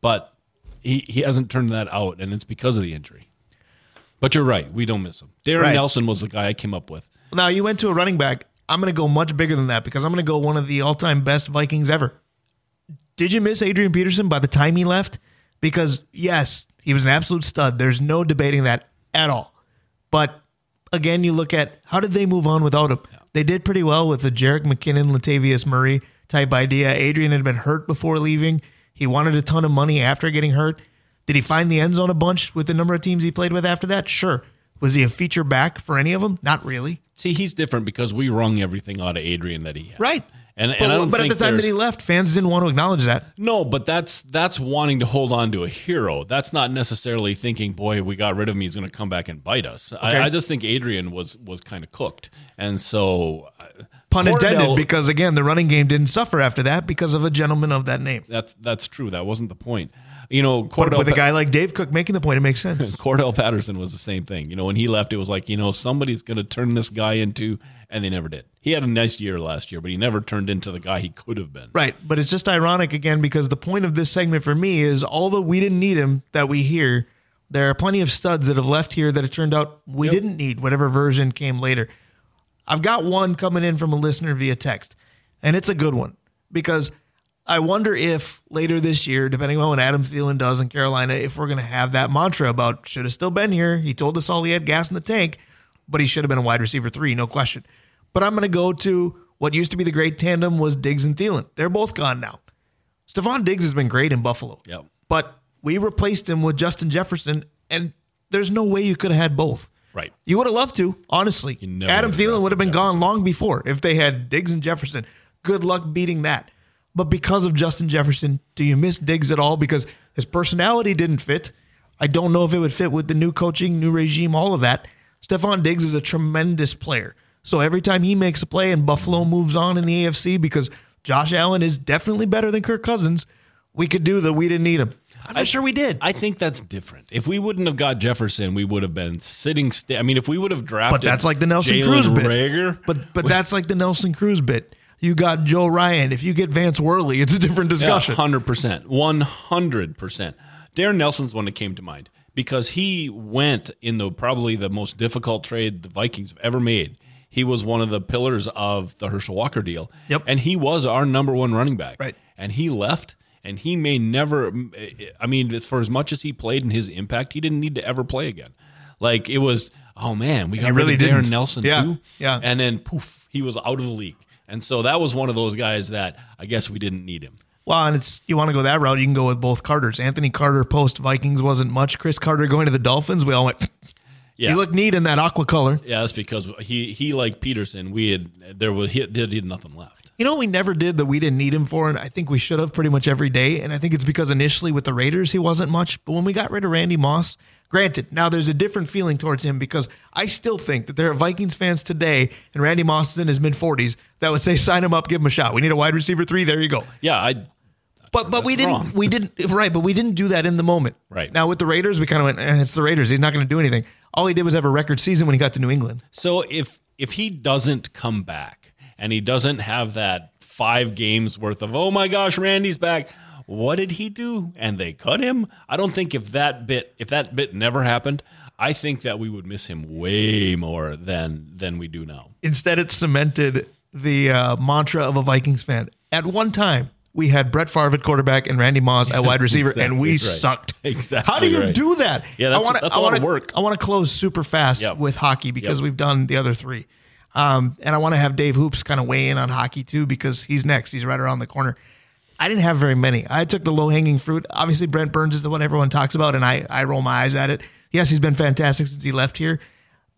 [SPEAKER 2] but he he hasn't turned that out, and it's because of the injury. But you're right, we don't miss him. Darren
[SPEAKER 1] Right.
[SPEAKER 2] Nelson was the guy I came up with.
[SPEAKER 1] Now you went to a running back. I'm going to go much bigger than that because I'm going to go one of the all-time best Vikings ever. Did you miss Adrian Peterson by the time he left? Because yes, he was an absolute stud. There's no debating that at all. But again, you look at how did they move on without him? They did pretty well with the Jerick McKinnon, Latavius Murray type idea. Adrian had been hurt before leaving. He wanted a ton of money after getting hurt. Did he find the end zone a bunch with the number of teams he played with after that? Sure. Was he a feature back for any of them? Not really.
[SPEAKER 2] See, he's different because we wrung everything out of Adrian that he had.
[SPEAKER 1] Right.
[SPEAKER 2] And,
[SPEAKER 1] but,
[SPEAKER 2] and
[SPEAKER 1] but at the time that he left, fans didn't want to acknowledge that.
[SPEAKER 2] No, but that's that's wanting to hold on to a hero. That's not necessarily thinking, "Boy, we got rid of him; he's going to come back and bite us." Okay. I, I, just think Adrian was was kind of cooked, and so
[SPEAKER 1] uh, pun Cordell, intended, because again, the running game didn't suffer after that because of a gentleman of that name.
[SPEAKER 2] That's that's true. That wasn't the point. You know,
[SPEAKER 1] Cordell with a guy like Dave Cook making the point, it makes sense.
[SPEAKER 2] Cordarrelle Patterson was the same thing. You know, when he left, it was like, you know, somebody's going to turn this guy into and they never did. He had a nice year last year, but he never turned into the guy he could have been.
[SPEAKER 1] Right. But it's just ironic again because the point of this segment for me is although we didn't need him that we hear, there are plenty of studs that have left here that it turned out we yep. didn't need, whatever version came later. I've got one coming in from a listener via text, and it's a good one because I wonder if later this year, depending on what Adam Thielen does in Carolina, if we're going to have that mantra about should have still been here. He told us all he had gas in the tank, but he should have been a wide receiver three, no question. But I'm going to go to what used to be the great tandem was Diggs and Thielen. They're both gone now. Stefon Diggs has been great in Buffalo.
[SPEAKER 2] Yep.
[SPEAKER 1] But we replaced him with Justin Jefferson, and there's no way you could have had both.
[SPEAKER 2] Right.
[SPEAKER 1] You would have loved to, honestly. Adam Thielen would have been Jefferson. gone long before if they had Diggs and Jefferson. Good luck beating that. But because of Justin Jefferson, do you miss Diggs at all? Because his personality didn't fit. I don't know if it would fit with the new coaching, new regime, all of that. Stefon Diggs is a tremendous player. So every time he makes a play and Buffalo moves on in the AFC because Josh Allen is definitely better than Kirk Cousins, we could do that. We didn't need him. I'm not I, sure we did.
[SPEAKER 2] I think that's different. If we wouldn't have got Jefferson, we would have been sitting. St- I mean, if we would have drafted,
[SPEAKER 1] but that's like the Nelson
[SPEAKER 2] Jalen
[SPEAKER 1] Cruz bit.
[SPEAKER 2] Reagor,
[SPEAKER 1] but but that's like the Nelson Cruz bit. You got Joe Ryan. If you get Vance Worley, it's a different discussion.
[SPEAKER 2] Hundred percent, one hundred percent. Darren Nelson's one that came to mind because he went in the probably the most difficult trade the Vikings have ever made. He was one of the pillars of the Herschel Walker deal.
[SPEAKER 1] Yep.
[SPEAKER 2] And he was our number one running back.
[SPEAKER 1] Right.
[SPEAKER 2] And he left and he may never I mean for as much as he played and his impact, he didn't need to ever play again. Like it was, oh man, we got really Darren Nelson
[SPEAKER 1] yeah.
[SPEAKER 2] too.
[SPEAKER 1] Yeah.
[SPEAKER 2] And then poof, he was out of the league. And so that was one of those guys that I guess we didn't need him.
[SPEAKER 1] Well, and it's you want to go that route, you can go with both Carters. Anthony Carter post Vikings wasn't much. Cris Carter going to the Dolphins, we all went. Yeah. He looked neat in that aqua color.
[SPEAKER 2] Yeah, that's because he he like Peterson. We had there was he, there had nothing left.
[SPEAKER 1] You know what we never did that we didn't need him for, and I think we should have pretty much every day. And I think it's because initially with the Raiders he wasn't much, but when we got rid of Randy Moss, granted, now there's a different feeling towards him because I still think that there are Vikings fans today, and Randy Moss is in his mid 40s that would say sign him up, give him a shot. We need a wide receiver three. There you go.
[SPEAKER 2] Yeah, I
[SPEAKER 1] but but we didn't wrong. we didn't right, but we didn't do that in the moment.
[SPEAKER 2] Right
[SPEAKER 1] now with the Raiders, we kind of went, eh, it's the Raiders. He's not going to do anything. All he did was have a record season when he got to New England.
[SPEAKER 2] So if if he doesn't come back and he doesn't have that five games worth of oh my gosh, Randy's back. What did he do? And they cut him. I don't think if that bit if that bit never happened, I think that we would miss him way more than than we do now.
[SPEAKER 1] Instead, it cemented the uh, mantra of a Vikings fan. At one time, we had Brett Favre at quarterback and Randy Moss at wide receiver, exactly and we right. sucked.
[SPEAKER 2] Exactly.
[SPEAKER 1] How do you
[SPEAKER 2] right.
[SPEAKER 1] do that?
[SPEAKER 2] Yeah, that's, I wanna, that's I wanna, work.
[SPEAKER 1] I want to close super fast yep. with hockey because yep. we've done the other three. Um, and I want to have Dave Hoops kind of weigh in on hockey too because he's next. He's right around the corner. I didn't have very many. I took the low hanging fruit. Obviously, Brent Burns is the one everyone talks about, and I, I roll my eyes at it. Yes, he's been fantastic since he left here.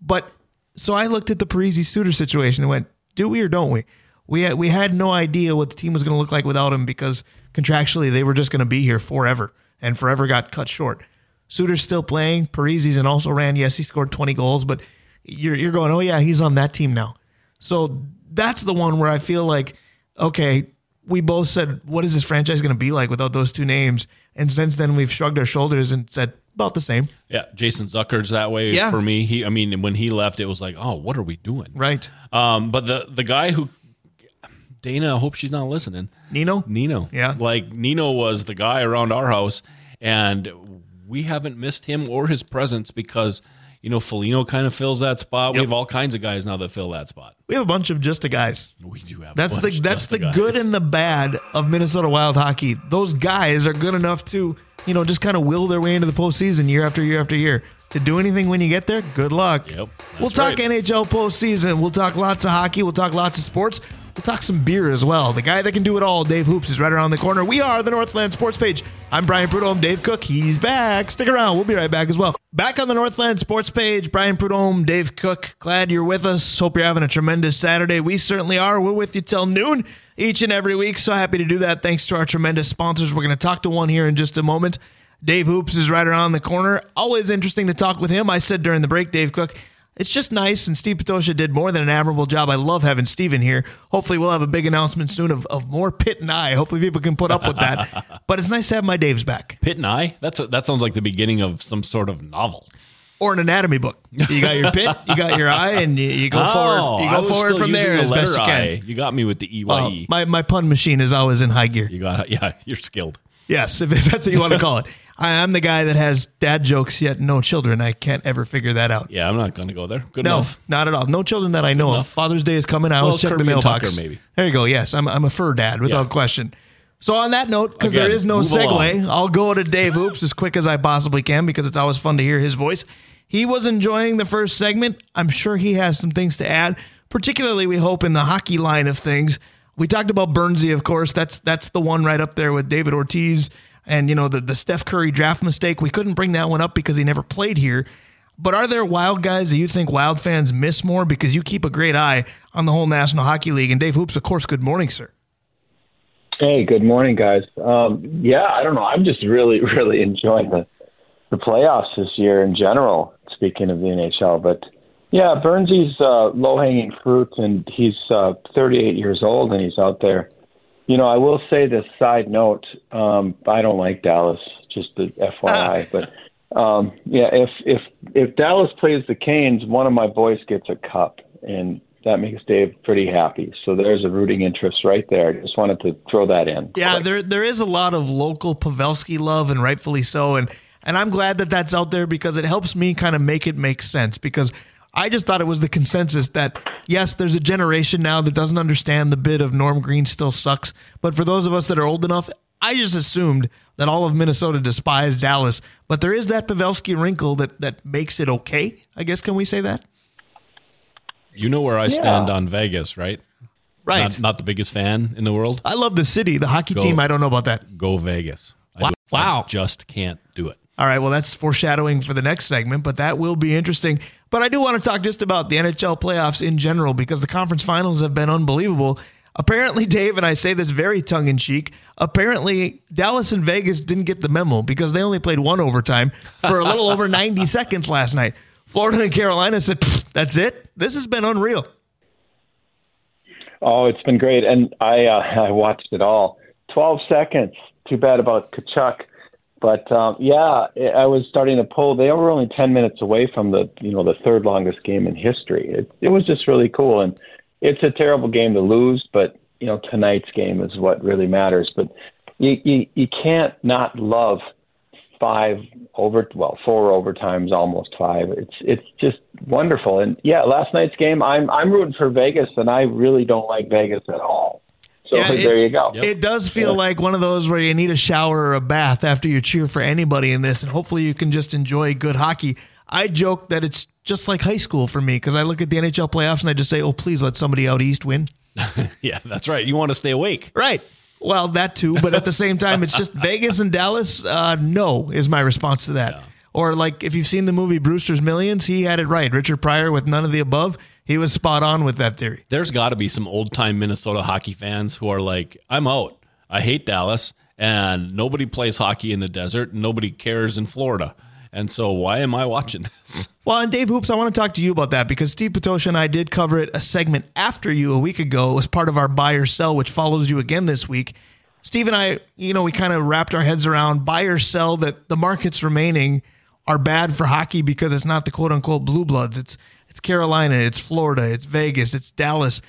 [SPEAKER 1] But so I looked at the Parise Suter situation and went, do we or don't we? We had, we had no idea what the team was going to look like without him because contractually they were just going to be here forever and forever got cut short. Suter's still playing. Parise's and also ran. Yes, he scored 20 goals, but you're, you're going, oh, yeah, he's on that team now. So that's the one where I feel like, okay, we both said, what is this franchise going to be like without those two names? And since then, we've shrugged our shoulders and said, about the same.
[SPEAKER 2] Yeah, Jason Zucker's that way yeah. for me. He, I mean, when he left, it was like, oh, what are we doing?
[SPEAKER 1] Right.
[SPEAKER 2] Um, but the the guy who Dana, I hope she's not listening.
[SPEAKER 1] Nino?
[SPEAKER 2] Nino.
[SPEAKER 1] Yeah.
[SPEAKER 2] Like Nino was the guy around our house, and we haven't missed him or his presence because, You know, Foligno kind of fills that spot.
[SPEAKER 1] Yep.
[SPEAKER 2] We have all kinds of guys now that fill that spot.
[SPEAKER 1] We have a bunch of just a guys.
[SPEAKER 2] We do have.
[SPEAKER 1] That's
[SPEAKER 2] a
[SPEAKER 1] the that's the
[SPEAKER 2] guys.
[SPEAKER 1] good and the bad of Minnesota Wild hockey. Those guys are good enough to, you know, just kind of will their way into the postseason year after year after year. To do anything when you get there, good luck.
[SPEAKER 2] Yep,
[SPEAKER 1] we'll talk
[SPEAKER 2] right.
[SPEAKER 1] NHL postseason. We'll talk lots of hockey. We'll talk lots of sports. We'll talk some beer as well. The guy that can do it all, Dave Hoops, is right around the corner. We are the Northland Sports Page. I'm Brian Prudhomme. Dave Cook, he's back. Stick around. We'll be right back as well. Back on the Northland Sports Page, Brian Prudhomme, Dave Cook. Glad you're with us. Hope you're having a tremendous Saturday. We certainly are. We're with you till noon each and every week. So happy to do that. Thanks to our tremendous sponsors. We're going to talk to one here in just a moment. Dave Hoops is right around the corner. Always interesting to talk with him. I said during the break, Dave Cook, it's just nice. And Steve Patosha did more than an admirable job. I love having Steven here. Hopefully, we'll have a big announcement soon of, of more Pitt and I. Hopefully, people can put up with that. but it's nice to have my Dave's back
[SPEAKER 2] Pitt and I. That's a, that sounds like the beginning of some sort of novel.
[SPEAKER 1] or an anatomy book. You got your pit, you got your eye, and you, you go
[SPEAKER 2] Oh,
[SPEAKER 1] forward. You go forward from there
[SPEAKER 2] the
[SPEAKER 1] as best you can.
[SPEAKER 2] I. You got me with the E
[SPEAKER 1] Oh,
[SPEAKER 2] EYE.
[SPEAKER 1] my, my pun machine is always in high gear.
[SPEAKER 2] you got yeah, you're skilled.
[SPEAKER 1] Yes, if, if that's what you want to call it. I, I'm the guy that has dad jokes yet no children. I can't ever figure that out.
[SPEAKER 2] Yeah, I'm not going to go there. Good
[SPEAKER 1] No,
[SPEAKER 2] enough.
[SPEAKER 1] not at all. No children that I know of.
[SPEAKER 2] enough.
[SPEAKER 1] Father's Day is coming. I
[SPEAKER 2] Well,
[SPEAKER 1] always check the
[SPEAKER 2] Kirby and
[SPEAKER 1] mailbox.
[SPEAKER 2] Tucker, maybe.
[SPEAKER 1] There you go. Yes, I'm, I'm a fur dad without
[SPEAKER 2] Yeah.
[SPEAKER 1] question. So on that note, because there is no segue,
[SPEAKER 2] along.
[SPEAKER 1] I'll go to Dave Hoops as quick as I possibly can because it's always fun to hear his voice. He was enjoying the first segment. I'm sure he has some things to add, particularly we hope in the hockey line of things. We talked about Burnsy, of course. That's that's the one right up there with David Ortiz and you know the the Steph Curry draft mistake. We couldn't bring that one up because he never played here. But are there wild guys that you think wild fans miss more because you keep a great eye on the whole National Hockey League? And Dave Hoops, of course, good morning, sir.
[SPEAKER 3] Hey, good morning, guys. Um, yeah, I don't know. I'm just really, really enjoying the the playoffs this year in general. Speaking of the NHL, but yeah, Burnsy's uh, low hanging fruit, and he's uh, 38 years old, and he's out there. You know, I will say this side note: um, I don't like Dallas. Just the FYI, but um, yeah, if if if Dallas plays the Canes, one of my boys gets a cup, and that makes Dave pretty happy. So there's a rooting interest right there. I just wanted to throw that in.
[SPEAKER 1] Yeah, there there is a lot of local Pavelski love, and rightfully so. And and I'm glad that that's out there because it helps me kind of make it make sense. Because I just thought it was the consensus that yes, there's a generation now that doesn't understand the bit of Norm Green still sucks. But for those of us that are old enough, I just assumed that all of Minnesota despised Dallas. But there is that Pavelski wrinkle that that makes it okay. I guess can we say that?
[SPEAKER 2] You know where I stand on Vegas, right?
[SPEAKER 1] Right.
[SPEAKER 2] Not, not the biggest fan in the world.
[SPEAKER 1] I love the city, the hockey team. I don't know about that.
[SPEAKER 2] Go Vegas. I
[SPEAKER 1] Wow.
[SPEAKER 2] I
[SPEAKER 1] Wow.
[SPEAKER 2] just can't do it.
[SPEAKER 1] All right, well, that's foreshadowing for the next segment, but that will be interesting. But I do want to talk just about the NHL playoffs in general because the conference finals have been unbelievable. Apparently, Dave, and I say this very tongue in cheek, apparently Dallas and Vegas didn't get the memo because they only played one overtime for a little over 90 seconds last night. Florida and Carolina said, that's it. This has been unreal.
[SPEAKER 3] Oh, it's been great, and I uh, I watched it all. Twelve seconds. Too bad about Tkachuk, but um, yeah, I was starting to pull. They were only ten minutes away from the you know the third longest game in history. It it was just really cool, and it's a terrible game to lose, but you know tonight's game is what really matters. But you you, you can't not love five over well four overtimes almost five it's it's just wonderful and yeah last night's game i'm i'm rooting for vegas and i really don't like vegas at all so
[SPEAKER 1] Yeah, it-
[SPEAKER 3] there you go
[SPEAKER 1] It does feel like one of those where you need a shower or a bath after you cheer for anybody in this, and hopefully you can just enjoy good hockey. I joke that it's just like high school for me because I look at the NHL playoffs and I just say, "Oh, please let somebody out east win."
[SPEAKER 2] Yeah, that's right. You want to stay awake.
[SPEAKER 1] Right. Well, that too, but at the same time, it's just Vegas and Dallas. Uh, no, is my response to that. Or like if you've seen the movie Brewster's Millions, he had it right. Richard Pryor with none of the above. He was spot on with that theory.
[SPEAKER 2] There's got to be some old time Minnesota hockey fans who are like, I'm out. I hate Dallas, and nobody plays hockey in the desert, and nobody cares in Florida. And so, why am I watching this?
[SPEAKER 1] Well, and Dave Hoops, I want to talk to you about that because Steve Patosha and I did cover it a segment after you a week ago. It was part of our buy or sell, which follows you again this week. Steve and I, you know, we kind of wrapped our heads around buy or sell that the markets remaining are bad for hockey because it's not the quote unquote blue bloods. It's it's Carolina, it's Florida, it's Vegas, it's Dallas.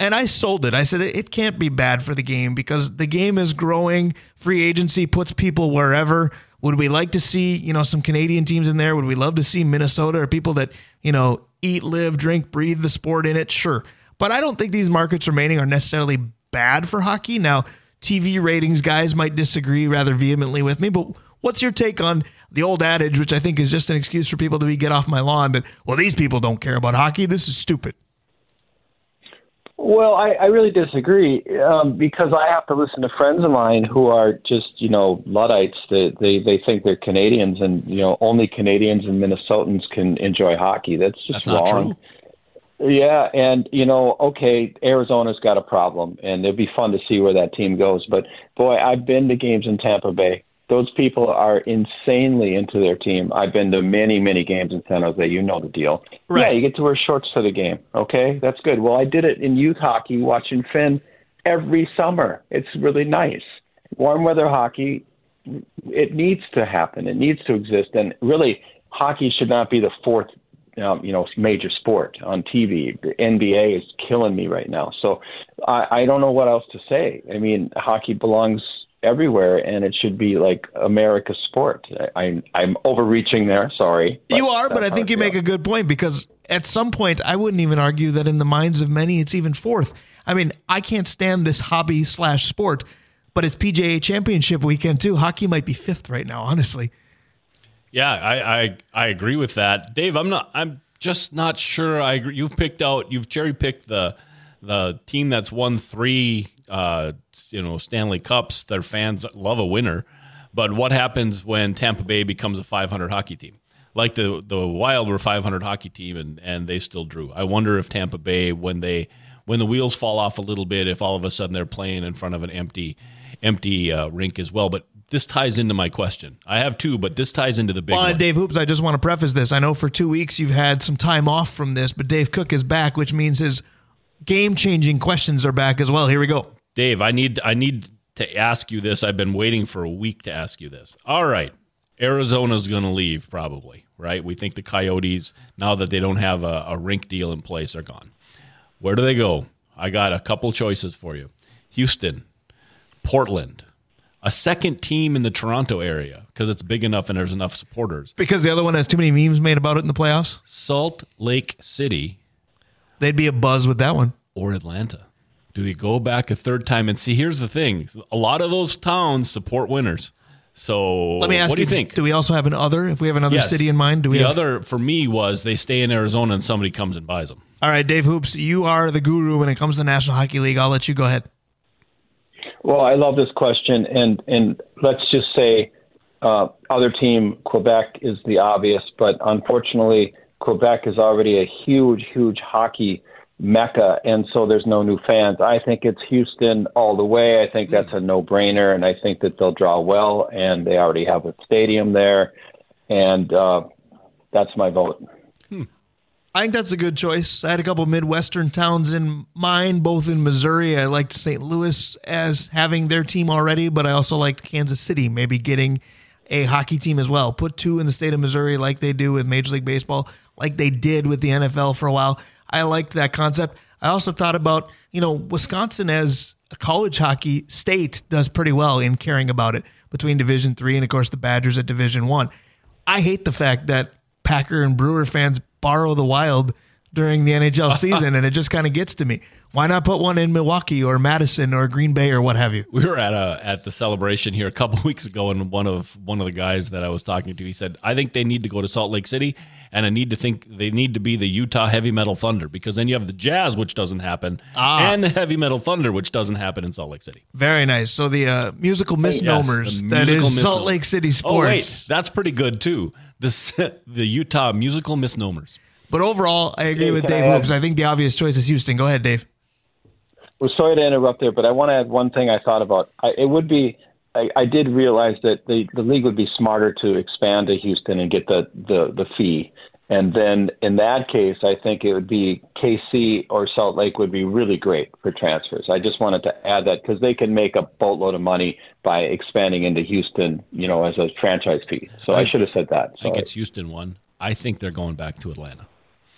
[SPEAKER 1] And I sold it. I said it can't be bad for the game because the game is growing. Free agency puts people wherever. Would we like to see, you know, some Canadian teams in there? Would we love to see Minnesota or people that, you know, eat, live, drink, breathe the sport in it? Sure. But I don't think these markets remaining are necessarily bad for hockey. Now, TV ratings guys might disagree rather vehemently with me, but what's your take on the old adage, which I think is just an excuse for people to be get off my lawn that, well, these people don't care about hockey. This is stupid.
[SPEAKER 3] Well, I, I really disagree um, because I have to listen to friends of mine who are just, you know, Luddites. They, they they think they're Canadians, and you know, only Canadians and Minnesotans can enjoy hockey. That's just
[SPEAKER 2] That's
[SPEAKER 3] wrong. Yeah, and you know, okay, Arizona's got a problem, and it'd be fun to see where that team goes. But boy, I've been to games in Tampa Bay. Those people are insanely into their team. I've been to many, many games in San Jose. You know the deal.
[SPEAKER 1] Right.
[SPEAKER 3] Yeah, you get to wear shorts to the game. Okay, that's good. Well, I did it in youth hockey, watching Finn every summer. It's really nice. Warm weather hockey, it needs to happen. It needs to exist. And really, hockey should not be the fourth, um, you know, major sport on TV. The NBA is killing me right now. So I, I don't know what else to say. I mean, hockey belongs everywhere, and it should be like America's sport. I, I, I'm overreaching there. Sorry.
[SPEAKER 1] You are, but I think you make a good point because at some point, I wouldn't even argue that in the minds of many, it's even fourth. I mean, I can't stand this hobby slash sport, but it's PGA Championship weekend too. Hockey might be fifth right now, honestly.
[SPEAKER 2] Yeah, I, I I agree with that, Dave. I'm not. I'm just not sure. I agree. You've picked out. You've cherry picked the the team that's won three, uh, you know, Stanley Cups. Their fans love a winner, but what happens when Tampa Bay becomes a 500 hockey team? Like the the Wild were 500 hockey team, and and they still drew. I wonder if Tampa Bay, when they when the wheels fall off a little bit, if all of a sudden they're playing in front of an empty empty uh, rink as well. But this ties into my question. I have two, but this ties into the big
[SPEAKER 1] Well,
[SPEAKER 2] one.
[SPEAKER 1] Dave Hoops, I just want to preface this. I know for two weeks you've had some time off from this, but Dave Cook is back, which means his game changing questions are back as well. Here we go.
[SPEAKER 2] Dave, I need I need to ask you this. I've been waiting for a week to ask you this. All right. Arizona's going to leave probably, right? We think the Coyotes, now that they don't have a, a rink deal in place, are gone. Where do they go? I got a couple choices for you Houston, Portland, a second team in the Toronto area because it's big enough and there's enough supporters.
[SPEAKER 1] Because the other one has too many memes made about it in the playoffs.
[SPEAKER 2] Salt Lake City
[SPEAKER 1] They'd be a buzz with that one.
[SPEAKER 2] or Atlanta? Do they go back a third time? And see, here's the thing: a lot of those towns support winners. So
[SPEAKER 1] Let me ask
[SPEAKER 2] what do you think?
[SPEAKER 1] Do we also have an other? If we have another
[SPEAKER 2] Yes.
[SPEAKER 1] city in mind, do we
[SPEAKER 2] the
[SPEAKER 1] have
[SPEAKER 2] other for me was they stay in Arizona and somebody comes and buys them.
[SPEAKER 1] All right, Dave Hoops, you are the guru when it comes to the National Hockey League. I'll let you go ahead.
[SPEAKER 3] Well, I love this question, and and let's just say uh, other team Quebec is the obvious, but unfortunately Quebec is already a huge, huge hockey mecca, and so there's no new fans. I think it's Houston all the way. I think that's a no-brainer, and I think that they'll draw well, and they already have a stadium there, and uh, that's my vote.
[SPEAKER 1] I think that's a good choice. I had a couple Midwestern towns in mind, both in Missouri. I liked St. Louis as having their team already, but I also liked Kansas City maybe getting a hockey team as well. Put two in the state of Missouri like they do with Major League Baseball, like they did with the NFL for a while. I liked that concept. I also thought about, you know, Wisconsin as a college hockey state does pretty well in caring about it between Division Three and of course the Badgers at Division One. I hate the fact that Packer and Brewer fans borrow the Wild during the NHL season, and it just kind of gets to me. Why not put one in Milwaukee or Madison or Green Bay or what have you?
[SPEAKER 2] We were at a at the celebration here a couple weeks ago, and one of one of the guys that I was talking to, he said, "I think they need to go to Salt Lake City, and I need to think they need to be the Utah Heavy Metal Thunder because then you have the Jazz, which doesn't happen, and the Heavy Metal Thunder, which doesn't happen in Salt Lake City.
[SPEAKER 1] Very nice. So the uh, musical misnomers
[SPEAKER 2] the
[SPEAKER 1] that
[SPEAKER 2] musical
[SPEAKER 1] is Salt. Lake City sports.
[SPEAKER 2] Oh wait, that's pretty good too. This the Utah musical misnomers.
[SPEAKER 1] But overall, I agree
[SPEAKER 3] Dave,
[SPEAKER 1] with
[SPEAKER 3] can I
[SPEAKER 1] Dave
[SPEAKER 3] add-
[SPEAKER 1] Hoops. I think the obvious choice is Houston. Go ahead, Dave.
[SPEAKER 3] Well, sorry to interrupt there, but I want to add one thing I thought about. I, it would be, I, I did realize that the, the league would be smarter to expand to Houston and get the, the, the fee. And then in that case, I think it would be KC or Salt Lake would be really great for transfers. I just wanted to add that because they can make a boatload of money by expanding into Houston, you know, as a franchise fee. So I, should have said that.
[SPEAKER 2] I think it's Houston one. I think they're going back to Atlanta.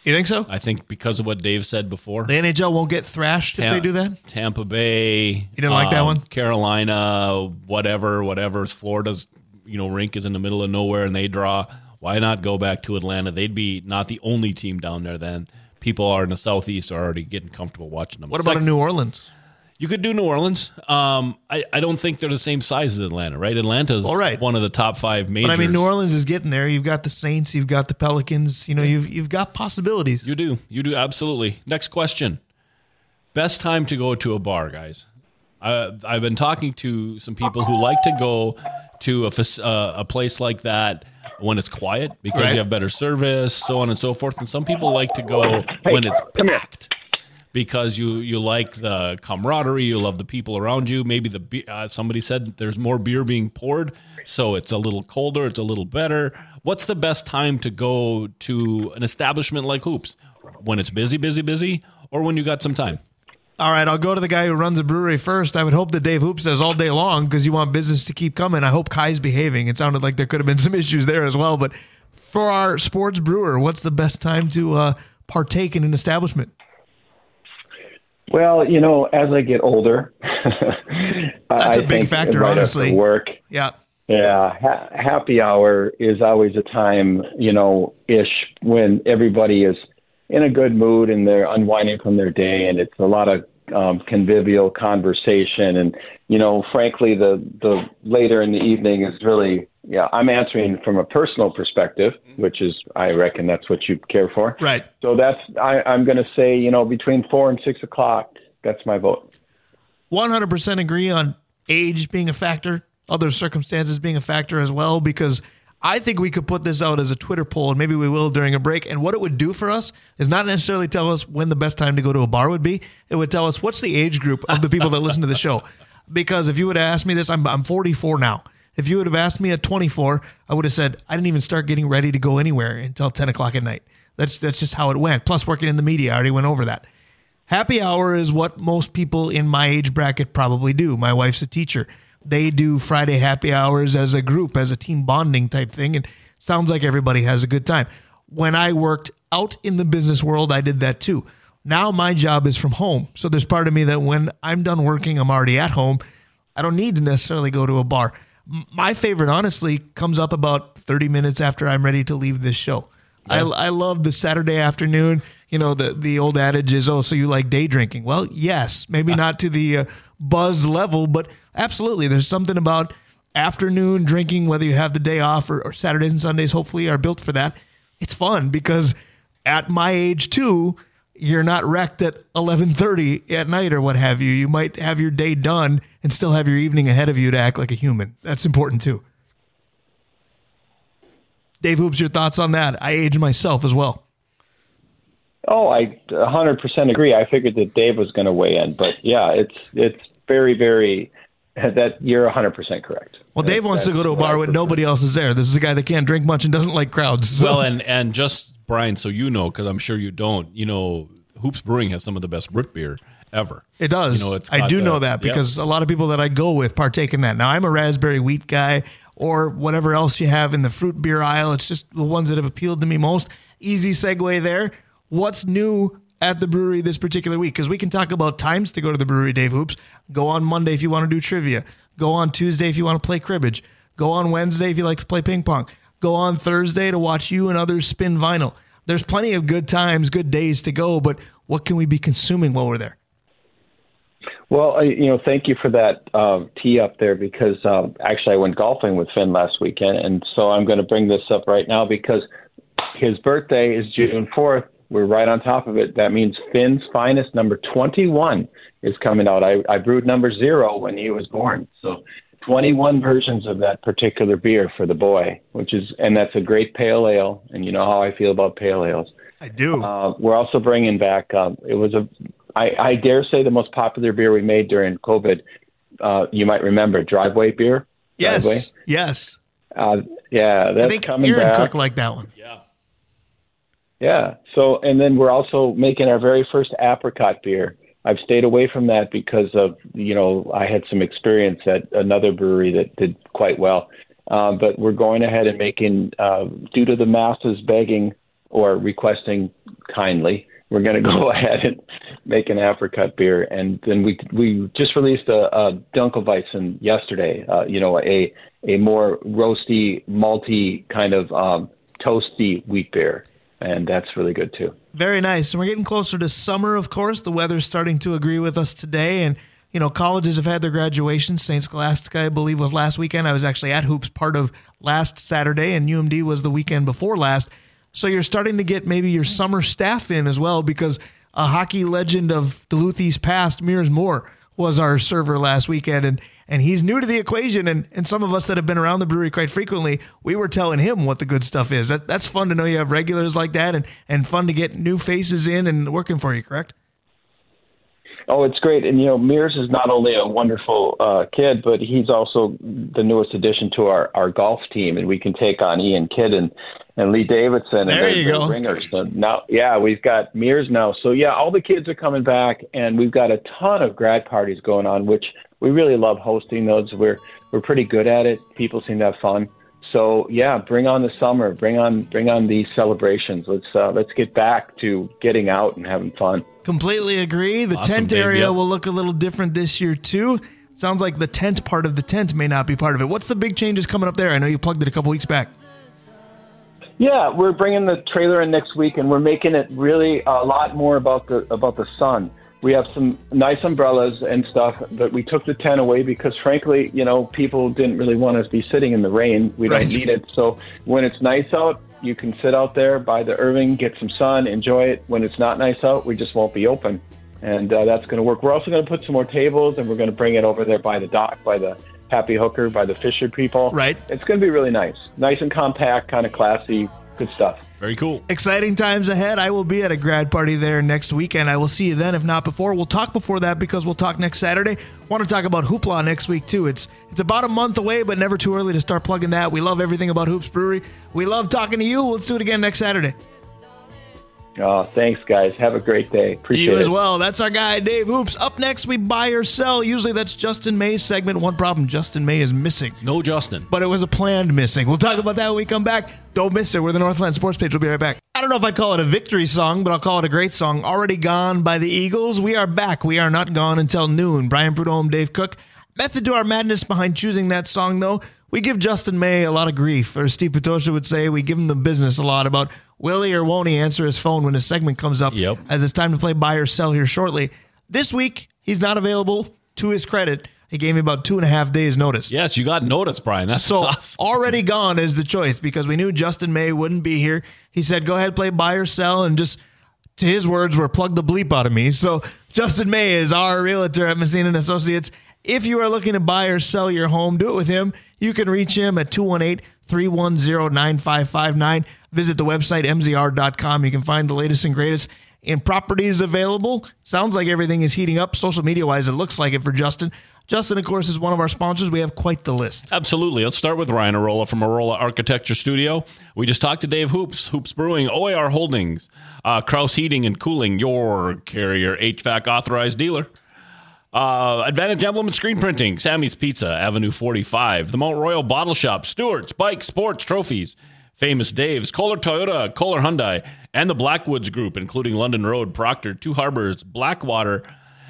[SPEAKER 1] You think so?
[SPEAKER 2] I think because of what Dave said before.
[SPEAKER 1] The NHL won't get thrashed if they do that.
[SPEAKER 2] Tampa Bay. You
[SPEAKER 1] didn't like that um, one?
[SPEAKER 2] Carolina, whatever, whatever. Florida's you know rink is in the middle of nowhere and they draw. Why not go back to Atlanta? They'd be not the only team down there. Then people are in the southeast are already getting comfortable watching them.
[SPEAKER 1] What about in New Orleans?
[SPEAKER 2] You could do New Orleans. Um, I, I don't think they're the same size as Atlanta, right? Atlanta's
[SPEAKER 1] All right.
[SPEAKER 2] one of the top five majors.
[SPEAKER 1] But I mean, New Orleans is getting there. You've got the Saints, you've got the Pelicans. You know, you've you've got possibilities.
[SPEAKER 2] You do, you do absolutely. Next question: Best time to go to a bar, guys. Uh, I've been talking to some people who like to go to a uh, a place like that when it's quiet because
[SPEAKER 1] Right.
[SPEAKER 2] you have better service, so on and so forth. And some people like to go when it's
[SPEAKER 3] come here.
[SPEAKER 2] Because you you like the camaraderie, you love the people around you. Maybe the uh, somebody said there's more beer being poured, so it's a little colder, it's a little better. What's the best time to go to an establishment like Hoops? When it's busy, busy, busy, or when you got some time?
[SPEAKER 1] All right, I'll go to the guy who runs a brewery first. I would hope that Dave Hoop says all day long because you want business to keep coming. I hope Kai's behaving. It sounded like there could have been some issues there as well. But for our sports brewer, what's the best time to uh, partake in an establishment?
[SPEAKER 3] Well, you know, as I get older,
[SPEAKER 1] That's
[SPEAKER 3] a
[SPEAKER 1] big factor, honestly.
[SPEAKER 3] Work,
[SPEAKER 1] Yeah.
[SPEAKER 3] yeah, ha- happy hour is always a time, you know, ish when everybody is in a good mood and they're unwinding from their day, and it's a lot of um, convivial conversation. And you know, frankly, the the later in the evening is really, yeah. I'm answering from a personal perspective, which is, I reckon, that's what you care for.
[SPEAKER 1] Right.
[SPEAKER 3] So that's I, I'm going to say, you know, between four and six o'clock. That's my vote.
[SPEAKER 1] 100% agree on age being a factor, other circumstances being a factor as well, because I think we could put this out as a Twitter poll, and maybe we will during a break. And what it would do for us is not necessarily tell us when the best time to go to a bar would be. It would tell us what's the age group of the people that listen to the show. Because if you would have asked me this, I'm, I'm 44 now. If you would have asked me at 24, I would have said I didn't even start getting ready to go anywhere until 10 o'clock at night. That's that's just how it went. Plus, working in the media, I already went over that. Happy hour is what most people in my age bracket probably do. My wife's a teacher. They do Friday happy hours as a group, as a team bonding type thing. And sounds like everybody has a good time. When I worked out in the business world, I did that too. Now my job is from home. So there's part of me that when I'm done working, I'm already at home. I don't need to necessarily go to a bar. My favorite, honestly, comes up about 30 minutes after I'm ready to leave this show. I, I love the Saturday afternoon. You know, the, the old adage is, oh, so you like day drinking. Well, yes, maybe not to the uh, buzz level, but absolutely. There's something about afternoon drinking, whether you have the day off or, or Saturdays and Sundays, hopefully, are built for that. It's fun because at my age, too, you're not wrecked at 11:30 at night or what have you. You might have your day done and still have your evening ahead of you to act like a human. That's important too. Dave Hoops, your thoughts on that? I age myself as well.
[SPEAKER 3] Oh, I 100% agree. I figured that Dave was going to weigh in, but yeah, it's it's very very that you're 100% correct.
[SPEAKER 1] Well, Dave
[SPEAKER 3] That's-
[SPEAKER 1] wants to go to a
[SPEAKER 3] that's what
[SPEAKER 1] bar
[SPEAKER 3] I
[SPEAKER 1] when nobody else is there. This is a guy that can't drink much and doesn't like crowds. So-
[SPEAKER 2] Well, and and just Brian, so you know, because I'm sure you don't. You know, Hoops Brewing has some of the best root beer ever.
[SPEAKER 1] It does.
[SPEAKER 2] You know, it's
[SPEAKER 1] I do
[SPEAKER 2] the-
[SPEAKER 1] know that
[SPEAKER 2] yeah.
[SPEAKER 1] because a lot of people that I go with partake in that. Now I'm a raspberry wheat guy or whatever else you have in the fruit beer aisle. It's just the ones that have appealed to me most. Easy segue there. What's new at the brewery this particular week? Because we can talk about times to go to the brewery, Dave Hoops. Go on Monday if you want to do trivia. Go on Tuesday if you want to play cribbage. Go on Wednesday if you like to play ping pong. Go on Thursday to watch you and others spin vinyl. There's plenty of good times, good days to go, but what can we be consuming while we're there?
[SPEAKER 3] Well, I, you know, thank you for that um, tee up there because um, actually I went golfing with Finn last weekend, and so I'm going to bring this up right now because his birthday is June 4th. We're right on top of it. That means Finn's finest number 21 is coming out. I, I brewed number zero when he was born, so 21 versions of that particular beer for the boy, which is, and that's a great pale ale. And you know how I feel about pale ales.
[SPEAKER 1] I do.
[SPEAKER 3] Uh, we're also bringing back. Um, it was a, I, I dare say, the most popular beer we made during COVID. Uh, you might remember driveway beer.
[SPEAKER 1] yes.
[SPEAKER 3] Driveway.
[SPEAKER 1] Yes.
[SPEAKER 3] Uh, yeah, that's
[SPEAKER 1] I think
[SPEAKER 3] coming
[SPEAKER 1] Aaron
[SPEAKER 3] back.
[SPEAKER 1] Cook liked that one.
[SPEAKER 2] Yeah.
[SPEAKER 3] Yeah. So, and then we're also making our very first apricot beer. I've stayed away from that because of, you know, I had some experience at another brewery that did quite well. Um, but we're going ahead and making, uh, due to the masses begging or requesting kindly, we're going to go ahead and make an apricot beer. And then we we just released a, a Dunkelweizen yesterday. Uh, you know, a a more roasty, malty kind of um, toasty wheat beer, and that's really good too.
[SPEAKER 1] Very nice. And we're getting closer to summer, of course. The weather's starting to agree with us today, and you know, colleges have had their graduation. St. Scholastica, I believe, was last weekend. I was actually at Hoops part of last Saturday, and UMD was the weekend before last. So you're starting to get maybe your summer staff in as well because a hockey legend of Duluth East past, Mears Moore, was our server last weekend. And and he's new to the equation. And, and some of us that have been around the brewery quite frequently, we were telling him what the good stuff is. That, that's fun to know you have regulars like that and, and fun to get new faces in and working for you, correct?
[SPEAKER 3] Oh, it's great. And, you know, Mears is not only a wonderful uh, kid, but he's also the newest addition to our, our golf team. And we can take on Ian Kidd and, and Lee Davidson
[SPEAKER 1] there
[SPEAKER 3] and
[SPEAKER 1] you go.
[SPEAKER 3] ringers. So now, yeah, we've got Mears now. So, yeah, all the kids are coming back, and we've got a ton of grad parties going on, which we really love hosting those. We're, we're pretty good at it. People seem to have fun. So yeah, bring on the summer, bring on bring on these celebrations. Let's uh, let's get back to getting out and having fun.
[SPEAKER 1] Completely agree. The
[SPEAKER 2] Awesome,
[SPEAKER 1] tent
[SPEAKER 2] babe.
[SPEAKER 1] area
[SPEAKER 2] Yep.
[SPEAKER 1] will look a little different this year too. Sounds like the tent part of the tent may not be part of it. What's the big changes coming up there? I know you plugged it a couple weeks back.
[SPEAKER 3] Yeah, we're bringing the trailer in next week, and we're making it really a lot more about the about the sun. We have some nice umbrellas and stuff, but we took the tent away because, frankly, you know, people didn't really want us to be sitting in the rain. We
[SPEAKER 1] Right.
[SPEAKER 3] don't need it. So when it's nice out, you can sit out there by the Irvin, get some sun, enjoy it. When it's not nice out, we just won't be open, and uh, that's going to work. We're also going to put some more tables, and we're going to bring it over there by the dock, by the Happy Hooker, by the Fisher people.
[SPEAKER 1] Right.
[SPEAKER 3] It's going to be really nice, nice and compact, kind of classy, good stuff.
[SPEAKER 2] Very cool.
[SPEAKER 1] Exciting times ahead. I will be at a grad party there next weekend. I will see you then, if not before. We'll talk before that because we'll talk next Saturday. Want to talk about Hoopla next week too. It's it's about a month away, but never too early to start plugging that. We love everything about Hoops Brewery. We love talking to you. Let's do it again next Saturday.
[SPEAKER 3] Oh, thanks, guys. Have a great day. Appreciate
[SPEAKER 1] You
[SPEAKER 3] it.
[SPEAKER 1] as well. That's our guy, Dave Hoops. Up next, we buy or sell. Usually that's Justin May's segment. One problem Justin May is missing,
[SPEAKER 2] No Justin.
[SPEAKER 1] but it was a planned missing. We'll talk about that when we come back. Don't miss it. We're the Northland Sports page. We'll be right back. I don't know if I'd call it a victory song, but I'll call it a great song. Already Gone by the Eagles. We are back. We are not gone until noon. Brian Prudhomme, Dave Cook. Method to our madness behind choosing that song, though. We give Justin May a lot of grief, or Steve Patosha would say, we give him the business a lot about will he or won't he answer his phone when his segment comes up
[SPEAKER 2] Yep.
[SPEAKER 1] as it's time to play buy or sell here shortly. This week, he's not available. To his credit, he gave me about two and a half days notice.
[SPEAKER 2] Yes, you got notice, Brian. That's
[SPEAKER 1] So
[SPEAKER 2] awesome.
[SPEAKER 1] already gone is the choice because we knew Justin May wouldn't be here. He said, "Go ahead, play buy or sell," and just to his words were plug the bleep out of me. So Justin May is our realtor at Messina and Associates. If you are looking to buy or sell your home, do it with him. You can reach him at 218-310-9559. Visit the website mzr.com. You can find the latest and greatest in properties available. Sounds like everything is heating up social media wise. It looks like it for Justin. Justin, of course, is one of our sponsors. We have quite the list.
[SPEAKER 2] Absolutely. Let's start with Ryan Arola from Arola Architecture Studio. We just talked to Dave Hoops, Hoops Brewing, OAR Holdings, uh, Kraus Heating and Cooling, your carrier HVAC authorized dealer. Uh, Advantage Emblem and Screen Printing, Sammy's Pizza, Avenue 45, the Mount Royal Bottle Shop, Stewart's Bike Sports Trophies, Famous Dave's, Kolar Toyota, Kolar Hyundai, and the Blackwoods Group, including London Road, Proctor, Two Harbors, Blackwater.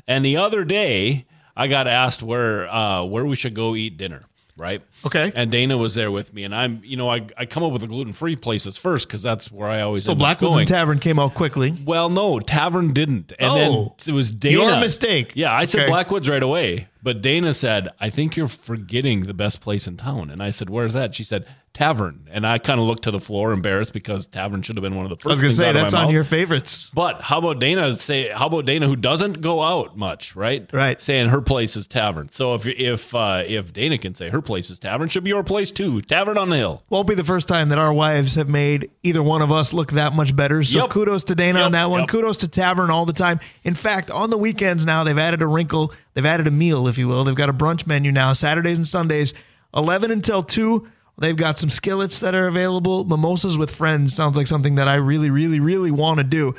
[SPEAKER 2] And the other day, I got asked where uh, where we should go eat dinner, right?
[SPEAKER 1] Okay.
[SPEAKER 2] And Dana was there with me, and I'm, you know, I, I come up with the gluten free places first because that's where I always
[SPEAKER 1] So Blackwoods and Tavern came out quickly.
[SPEAKER 2] Well, no, Tavern didn't. And
[SPEAKER 1] Oh.
[SPEAKER 2] then it was Dana.
[SPEAKER 1] Your mistake.
[SPEAKER 2] Yeah, I said
[SPEAKER 1] Okay.
[SPEAKER 2] Blackwoods right away. But Dana said, I think you're forgetting the best place in town. And I said, Where's that? She said, Tavern. And I kind of looked to the floor, embarrassed because Tavern should have been one of the first
[SPEAKER 1] I was gonna say that's on
[SPEAKER 2] mouth.
[SPEAKER 1] your favorites.
[SPEAKER 2] But how about Dana say? How about Dana who doesn't go out much, right?
[SPEAKER 1] Right.
[SPEAKER 2] Saying her place is tavern. So if if uh, if Dana can say her place is tavern, should be your place too. Tavern on the hill.
[SPEAKER 1] Won't be the first time that our wives have made either one of us look that much better. So
[SPEAKER 2] Yep.
[SPEAKER 1] kudos to Dana
[SPEAKER 2] Yep,
[SPEAKER 1] on that one.
[SPEAKER 2] yep.
[SPEAKER 1] Kudos to Tavern all the time. In fact, on the weekends now they've added a wrinkle. They've added a meal, if you will. They've got a brunch menu now, Saturdays and Sundays, eleven until two. They've got some skillets that are available. Mimosas with friends sounds like something that I really, really, really want to do.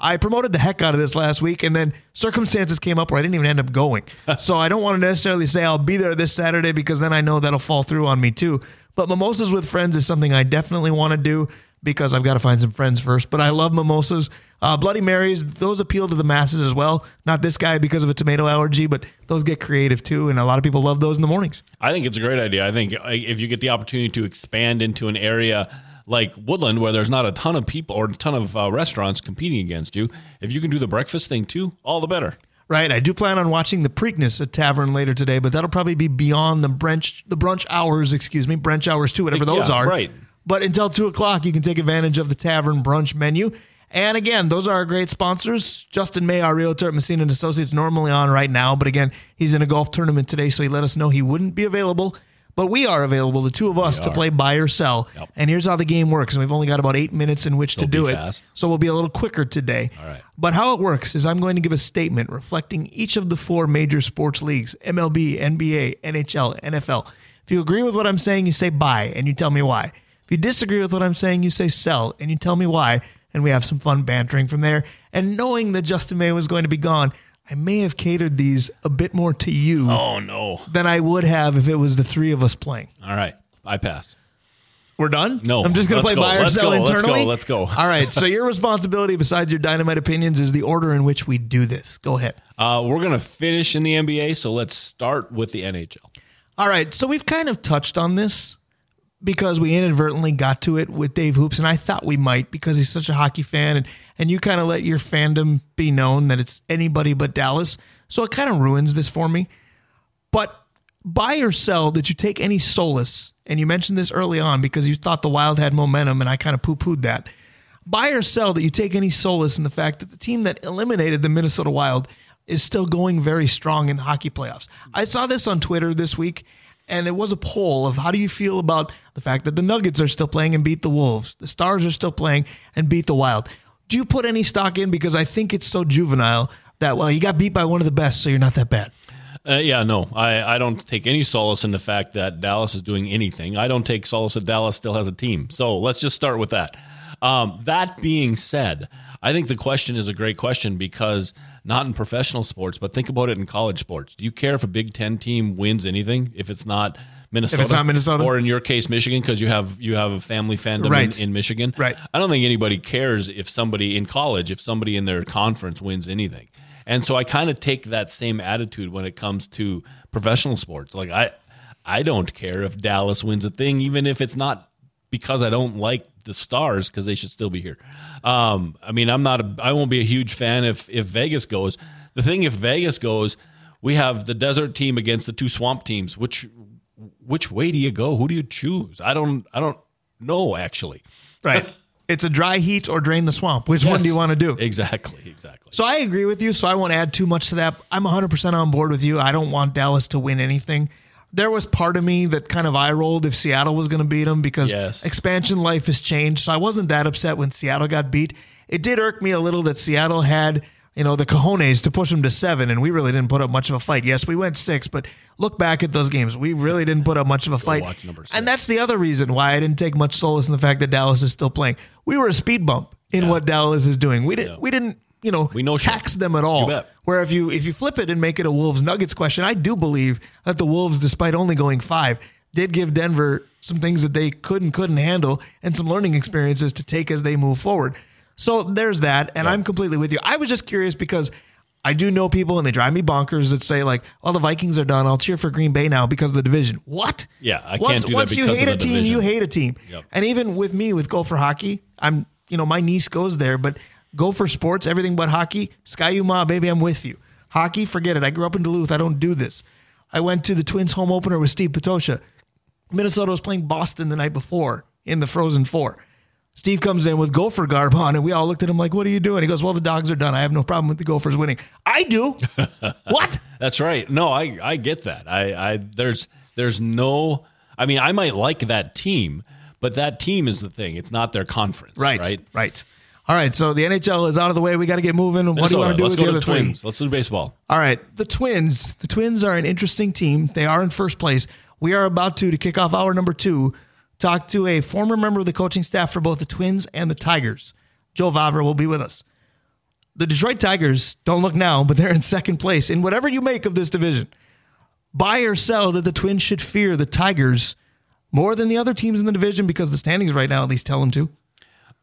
[SPEAKER 1] I promoted the heck out of this last week, and then circumstances came up where I didn't even end up going. so I don't want to necessarily say I'll be there this Saturday because then I know that'll fall through on me too. But mimosas with friends is something I definitely want to do. Because I've got to find some friends first. But I love mimosas. Uh, Bloody Marys, those appeal to the masses as well. Not this guy because of a tomato allergy, but those get creative too. And a lot of people love those in the mornings.
[SPEAKER 2] I think it's a great idea. I think if you get the opportunity to expand into an area like Woodland, where there's not a ton of people or a ton of uh, restaurants competing against you, if you can do the breakfast thing too, all the better.
[SPEAKER 1] Right. I do plan on watching the Preakness at Tavern later today, but that'll probably be beyond the brunch the brunch hours, excuse me, brunch hours too, whatever those
[SPEAKER 2] Yeah,
[SPEAKER 1] are.
[SPEAKER 2] right.
[SPEAKER 1] But until two o'clock, you can take advantage of the Tavern brunch menu. And again, those are our great sponsors. Justin May, our realtor at Messina and Associates, normally on right now, but again, he's in a golf tournament today, so he let us know he wouldn't be available. But we are available, the two of us, to
[SPEAKER 2] are.
[SPEAKER 1] play buy or sell.
[SPEAKER 2] Yep.
[SPEAKER 1] And here's how the game works. And we've only got about eight minutes in which to do it.
[SPEAKER 2] fast.
[SPEAKER 1] So we'll be a little quicker today.
[SPEAKER 2] All right.
[SPEAKER 1] But how it works is I'm going to give a statement reflecting each of the four major sports leagues MLB, NBA, NHL, NFL. If you agree with what I'm saying, you say buy and you tell me why. If you disagree with what I'm saying, you say sell and you tell me why. And we have some fun bantering from there. And knowing that Justin May was going to be gone, I may have catered these a bit more to you
[SPEAKER 2] Oh no!
[SPEAKER 1] than I would have if it was the three of us playing.
[SPEAKER 2] All right, I passed.
[SPEAKER 1] We're done?
[SPEAKER 2] No,
[SPEAKER 1] I'm just going to play
[SPEAKER 2] go,
[SPEAKER 1] buy or
[SPEAKER 2] let's
[SPEAKER 1] sell
[SPEAKER 2] go, let's go,
[SPEAKER 1] internally.
[SPEAKER 2] let's go.
[SPEAKER 1] All right. So your responsibility, besides your dynamite opinions, is the order in which we do this. Go ahead.
[SPEAKER 2] Uh, we're gonna finish in the NBA, so let's start with the NHL.
[SPEAKER 1] All right. So we've kind of touched on this because we inadvertently got to it with Dave Hoops, and I thought we might because he's such a hockey fan, and and you kind of let your fandom be known that it's anybody but Dallas. So it kind of ruins this for me. But buy or sell did you take any solace, and you mentioned this early on because you thought the Wild had momentum, and I kind of poo pooed that. Buy or sell that you take any solace in the fact that the team that eliminated the Minnesota Wild is still going very strong in the hockey playoffs. I saw this on Twitter this week, and it was a poll of how do you feel about the fact that the Nuggets are still playing and beat the Wolves, the Stars are still playing and beat the Wild. Do you put any stock in because I think it's so juvenile that well you got beat by one of the best, so you're not that bad.
[SPEAKER 2] Uh, yeah, no, I, I don't take any solace in the fact that Dallas is doing anything. I don't take solace that Dallas still has a team. So let's just start with that. Um, that being said, I think the question is a great question because not in professional sports, but think about it in college sports. Do you care if a Big Ten team wins anything if it's not Minnesota?
[SPEAKER 1] If it's not Minnesota?
[SPEAKER 2] or in your case, Michigan, because you have you have a family fandom
[SPEAKER 1] Right.
[SPEAKER 2] in, in Michigan.
[SPEAKER 1] Right.
[SPEAKER 2] I don't think anybody cares if somebody in college, if somebody in their conference wins anything. And so I kind of take that same attitude when it comes to professional sports. Like I I don't care if Dallas wins a thing, even if it's not because I don't like the stars because they should still be here. Um, I mean, I'm not a, I won't be a huge fan if if Vegas goes. The thing if Vegas goes, we have the desert team against the two swamp teams. Which which way do you go? Who do you choose? I don't I don't know actually.
[SPEAKER 1] Right. it's a dry heat or drain the swamp. Which one do you want to do?
[SPEAKER 2] Exactly, exactly.
[SPEAKER 1] So I agree with you. So I won't add too much to that. I'm 100% on board with you. I don't want Dallas to win anything. There was part of me that kind of eye rolled if Seattle was going to beat them because
[SPEAKER 2] Yes.
[SPEAKER 1] expansion life has changed. So I wasn't that upset when Seattle got beat. It did irk me a little that Seattle had, you know, the cojones to push them to seven, and we really didn't put up much of a fight. Yes, we went six, but look back at those games. We really didn't put up much of a fight.
[SPEAKER 2] watch number six.
[SPEAKER 1] And that's the other reason why I didn't take much solace in the fact that Dallas is still playing. We were a speed bump in what Dallas is doing. We didn't. We didn't. You know,
[SPEAKER 2] We know
[SPEAKER 1] tax them at all. Where if you if you flip it and make it a Wolves Nuggets question, I do believe that the Wolves, despite only going five, did give Denver some things that they could and couldn't handle and some learning experiences to take as they move forward. So there's that, and I'm completely with you. I was just curious because I do know people and they drive me bonkers that say like, "Oh, the Vikings are done. I'll cheer for Green Bay now because of the division." What?
[SPEAKER 2] Yeah, I can't
[SPEAKER 1] once,
[SPEAKER 2] that
[SPEAKER 1] Once you hate a team,
[SPEAKER 2] division.
[SPEAKER 1] you hate a team.
[SPEAKER 2] Yep.
[SPEAKER 1] And even with me with Gopher Hockey, I'm you know my niece goes there, but Gopher Sports, everything but hockey. Ski-U-Mah, baby, I'm with you. Hockey, forget it. I grew up in Duluth. I don't do this. I went to the Twins home opener with Steve Patosha. Minnesota was playing Boston the night before in the Frozen Four. Steve comes in with Gopher garb on, and we all looked at him like, "What are you doing?" He goes, "Well, the dogs are done. I have no problem with the Gophers winning." I do. what?
[SPEAKER 2] That's right. No, I I get that. I I there's there's no. I mean, I might like that team, but that team is the thing. It's not their conference.
[SPEAKER 1] Right.
[SPEAKER 2] Right.
[SPEAKER 1] Right. All right. So the NHL is out of the way. We got to get moving. What do you want to do
[SPEAKER 2] Let's
[SPEAKER 1] with the other three?
[SPEAKER 2] Twins. Let's do baseball.
[SPEAKER 1] All right, the Twins. The Twins are an interesting team. They are in first place. We are about to to kick off hour number two. Talk to a former member of the coaching staff for both the Twins and the Tigers. Joe Vavra will be with us. The Detroit Tigers don't look now, but they're in second place. In whatever you make of this division, buy or sell that the Twins should fear the Tigers more than the other teams in the division because the standings right now at least tell them to.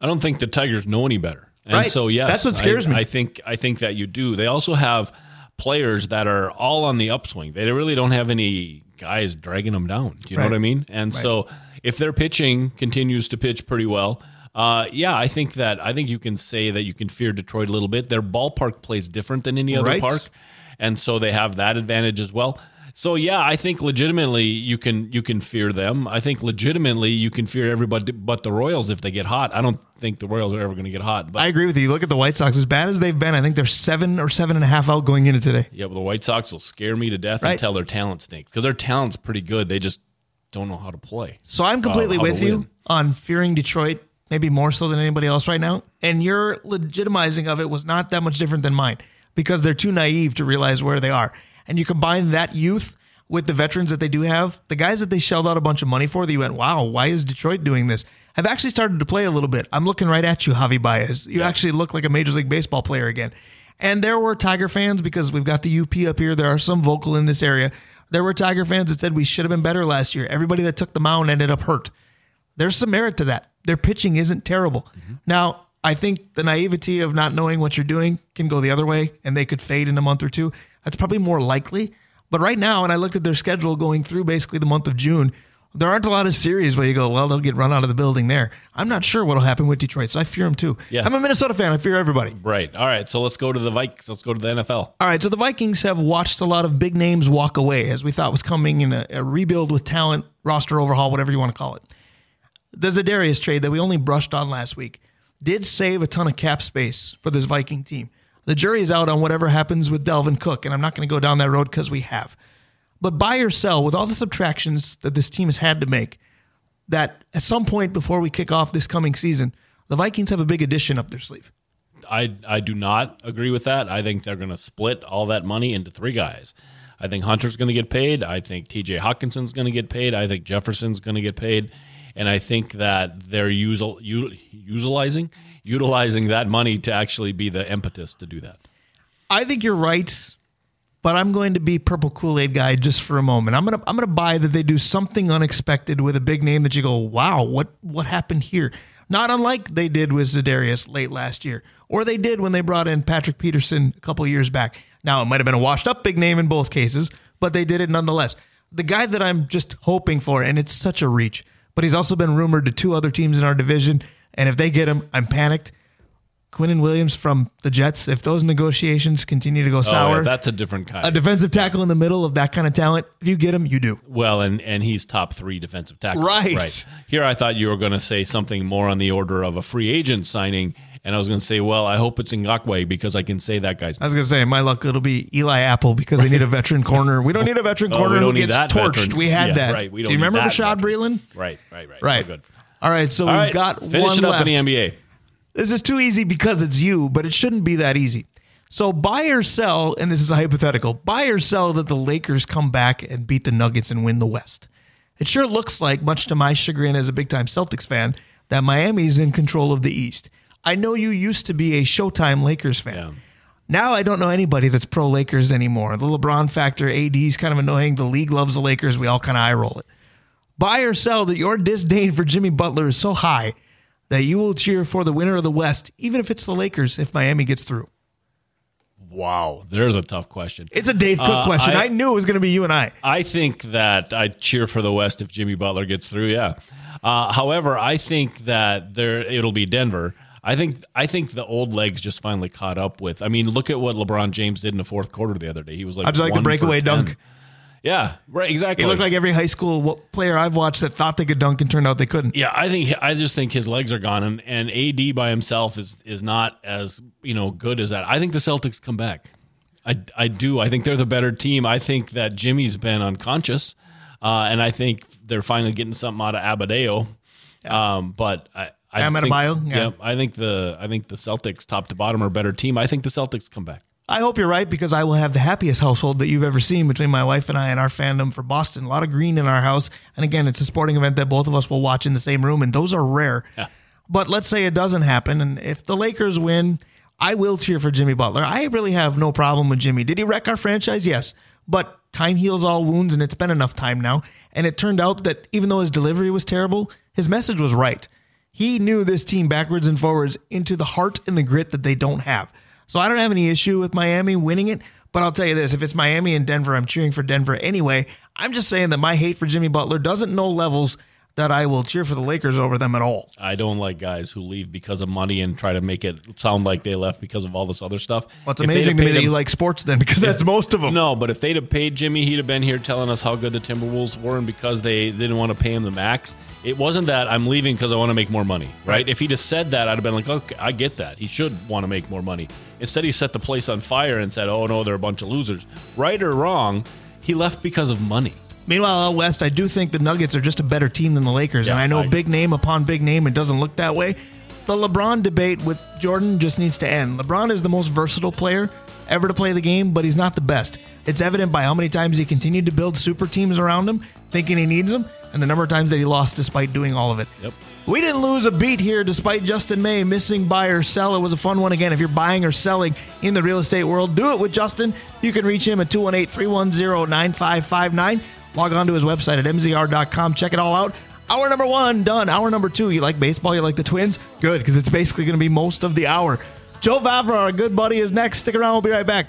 [SPEAKER 2] I don't think the Tigers know any better. And
[SPEAKER 1] Right.
[SPEAKER 2] so yes,
[SPEAKER 1] That's what scares
[SPEAKER 2] I,
[SPEAKER 1] me.
[SPEAKER 2] I think I think that you do. They also have players that are all on the upswing. They really don't have any guys dragging them down. Do you know what I mean? And so if their pitching continues to pitch pretty well, uh, yeah, I think that I think you can say that you can fear Detroit a little bit. Their ballpark plays different than any other
[SPEAKER 1] Right.
[SPEAKER 2] park, and so they have that advantage as well. So yeah, I think legitimately you can you can fear them. I think legitimately you can fear everybody but the Royals if they get hot. I don't think the Royals are ever going to get hot. But
[SPEAKER 1] I agree with you. Look at the White Sox. As bad as they've been, I think they're seven or seven and a half out going into today.
[SPEAKER 2] yeah, but the White Sox will scare me to death
[SPEAKER 1] Right.
[SPEAKER 2] until their talent stinks because their talent's pretty good. They just don't know how to play.
[SPEAKER 1] So I'm completely
[SPEAKER 2] uh, to
[SPEAKER 1] with you
[SPEAKER 2] win.
[SPEAKER 1] on fearing Detroit, maybe more so than anybody else right now. And your legitimizing of it was not that much different than mine because they're too naive to realize where they are. And you combine that youth with the veterans that they do have, the guys that they shelled out a bunch of money for, that you went, wow, why is Detroit doing this? Have actually started to play a little bit. I'm looking right at you, Javi Baez. You actually look like a Major League Baseball player again. And there were Tiger fans because we've got the UP up here. There are some vocal in this area. There were Tiger fans that said we should have been better last year. Everybody that took the mound ended up hurt there's some merit to that. Their pitching isn't terrible. Mm-hmm. Now, I think the naivety of not knowing what you're doing can go the other way and they could fade in a month or two. That's probably more likely. But right now, and I looked at their schedule going through basically the month of June, there aren't a lot of series where you go, well, they'll get run out of the building there. I'm not sure what'll happen with Detroit, so I fear them too.
[SPEAKER 2] Yeah.
[SPEAKER 1] I'm a Minnesota fan. I fear everybody.
[SPEAKER 2] Right. All right. So let's go to the Vikings. Let's go to the NFL.
[SPEAKER 1] All right, so the Vikings have watched a lot of big names walk away as we thought was coming in a, a rebuild with talent, roster overhaul, whatever you want to call it. The Za'Darius trade that we only brushed on last week did save a ton of cap space for this Viking team. The jury is out on whatever happens with Dalvin Cook, and I'm not going to go down that road because we have. But buy or sell, with all the subtractions that this team has had to make, that at some point before we kick off this coming season, the Vikings have a big addition up their sleeve.
[SPEAKER 2] I I do not agree with that. I think they're going to split all that money into three guys. I think Hunter's going to get paid. I think T.J. Hockenson's going to get paid. I think Jefferson's going to get paid, and I think that they're usual, utilizing utilizing that money to actually be the impetus to do that.
[SPEAKER 1] I think you're right, but I'm going to be purple Kool Aid guy just for a moment. I'm gonna I'm gonna buy that they do something unexpected with a big name that you go, wow, what what happened here? Not unlike they did with Za'Darius late last year, or they did when they brought in Patrick Peterson a couple years back. Now it might have been a washed up big name in both cases, but they did it nonetheless. The guy that I'm just hoping for, and it's such a reach, but he's also been rumored to two other teams in our division, and if they get him, I'm panicked. Quinnen Williams from the Jets. If those negotiations continue to go
[SPEAKER 2] Oh,
[SPEAKER 1] sour,
[SPEAKER 2] yeah, that's a different kind.
[SPEAKER 1] a defensive tackle in the middle of that kind of talent, if you get him, you do.
[SPEAKER 2] Well, and and he's top three defensive tackle.
[SPEAKER 1] Right. right.
[SPEAKER 2] Here, I thought you were going to say something more on the order of a free agent signing, and I was going to say, well, I hope it's Ngakoue because I can say that guy's.
[SPEAKER 1] I was gonna say, my luck, it'll be Eli Apple because they need a veteran corner. We don't need a veteran
[SPEAKER 2] Oh,
[SPEAKER 1] corner
[SPEAKER 2] we
[SPEAKER 1] who
[SPEAKER 2] don't need
[SPEAKER 1] gets
[SPEAKER 2] that
[SPEAKER 1] torched.
[SPEAKER 2] veteran.
[SPEAKER 1] We had
[SPEAKER 2] Yeah,
[SPEAKER 1] that.
[SPEAKER 2] right. We
[SPEAKER 1] don't
[SPEAKER 2] don't
[SPEAKER 1] you remember
[SPEAKER 2] Bashaud.
[SPEAKER 1] Breeland?
[SPEAKER 2] Right, right, right.
[SPEAKER 1] Right.
[SPEAKER 2] So good.
[SPEAKER 1] All right, so
[SPEAKER 2] All
[SPEAKER 1] we've
[SPEAKER 2] right,
[SPEAKER 1] got
[SPEAKER 2] finish
[SPEAKER 1] one
[SPEAKER 2] it up
[SPEAKER 1] left.
[SPEAKER 2] in the NBA.
[SPEAKER 1] This is too easy because it's you, but it shouldn't be that easy. So buy or sell, and this is a hypothetical, buy or sell that the Lakers come back and beat the Nuggets and win the West. It sure looks like, much to my chagrin as a big time Celtics fan, that Miami's in control of the East. I know you used to be a Showtime Lakers fan.
[SPEAKER 2] Yeah.
[SPEAKER 1] Now I don't know anybody that's pro Lakers anymore. The LeBron factor, AD is kind of annoying. The league loves the Lakers. We all kind of eye roll it. Buy or sell that your disdain for Jimmy Butler is so high that you will cheer for the winner of the West, even if it's the Lakers, if Miami gets through.
[SPEAKER 2] Wow, there's a tough question.
[SPEAKER 1] It's a Dave Cook
[SPEAKER 2] Uh,
[SPEAKER 1] question. I,
[SPEAKER 2] I-
[SPEAKER 1] knew it was going to be you and I.
[SPEAKER 2] I think that I'd cheer for the West if Jimmy Butler gets through. Yeah. Uh, however, I think that there it'll be Denver. I think I think the old legs just finally caught up with. I mean, look at what LeBron James did in the fourth quarter the other day. He was like,
[SPEAKER 1] I'd like the breakaway dunk?
[SPEAKER 2] Yeah, right. Exactly.
[SPEAKER 1] He looked like every high school player I've watched that thought they could dunk and turned out they couldn't.
[SPEAKER 2] Yeah, I think I just think his legs are gone, and, and AD by himself is is not as you know good as that. I think the Celtics come back. I, I do. I think they're the better team. I think that Jimmy's been unconscious, uh, and I think they're finally getting something out of Abadeo. Um, but I, I
[SPEAKER 1] Bam
[SPEAKER 2] think,
[SPEAKER 1] Adebayo, yeah.
[SPEAKER 2] I think the I think the Celtics top to bottom are a better team. I think the Celtics come back.
[SPEAKER 1] I hope you're right because I will have the happiest household that you've ever seen between my wife and I and our fandom for Boston. A lot of green in our house. And again, it's a sporting event that both of us will watch in the same room, and those are rare. But let's say it doesn't happen. And if the Lakers win, I will cheer for Jimmy Butler. I really have no problem with Jimmy. Did he wreck our franchise? Yes. But time heals all wounds, and it's been enough time now. And it turned out that even though his delivery was terrible, his message was right. he knew this team backwards and forwards into the heart and the grit that they don't have. So I don't have any issue with Miami winning it. But I'll tell you this if it's Miami and Denver, I'm cheering for Denver anyway. I'm just saying that my hate for Jimmy Butler doesn't know levels that I will cheer for the Lakers over them at all.
[SPEAKER 2] I don't like guys who leave because of money and try to make it sound like they left because of all this other stuff.
[SPEAKER 1] Well, it's amazing to me that him, you like sports then because that's most of them.
[SPEAKER 2] No, but if they'd have paid Jimmy, he'd have been here telling us how good the Timberwolves were, and because they didn't want to pay him the max, it wasn't that I'm leaving because I want to make more money, right? right? If he'd have said that, I'd have been like, okay, I get that. He should want to make more money. Instead, he set the place on fire and said, oh no, they're a bunch of losers. Right or wrong, he left because of money.
[SPEAKER 1] Meanwhile, out west, I do think the Nuggets are just a better team than the Lakers, yeah, and I know I, big name upon big name, it doesn't look that way. The LeBron debate with Jordan just needs to end. LeBron is the most versatile player ever to play the game, but he's not the best. It's evident by how many times he continued to build super teams around him, thinking he needs them, and the number of times that he lost despite doing all of it.
[SPEAKER 2] Yep.
[SPEAKER 1] We didn't lose a beat here despite Justin May missing buy or sell. It was a fun one again. If you're buying or selling in the real estate world, do it with Justin. You can reach him at 218 310 9559. Log on to his website at mzr.com. Check it all out. Hour number one done. Hour number two. You like baseball? You like the Twins? Good, because it's basically going to be most of the hour. Joe Vavra, our good buddy, is next. Stick around. We'll be right back.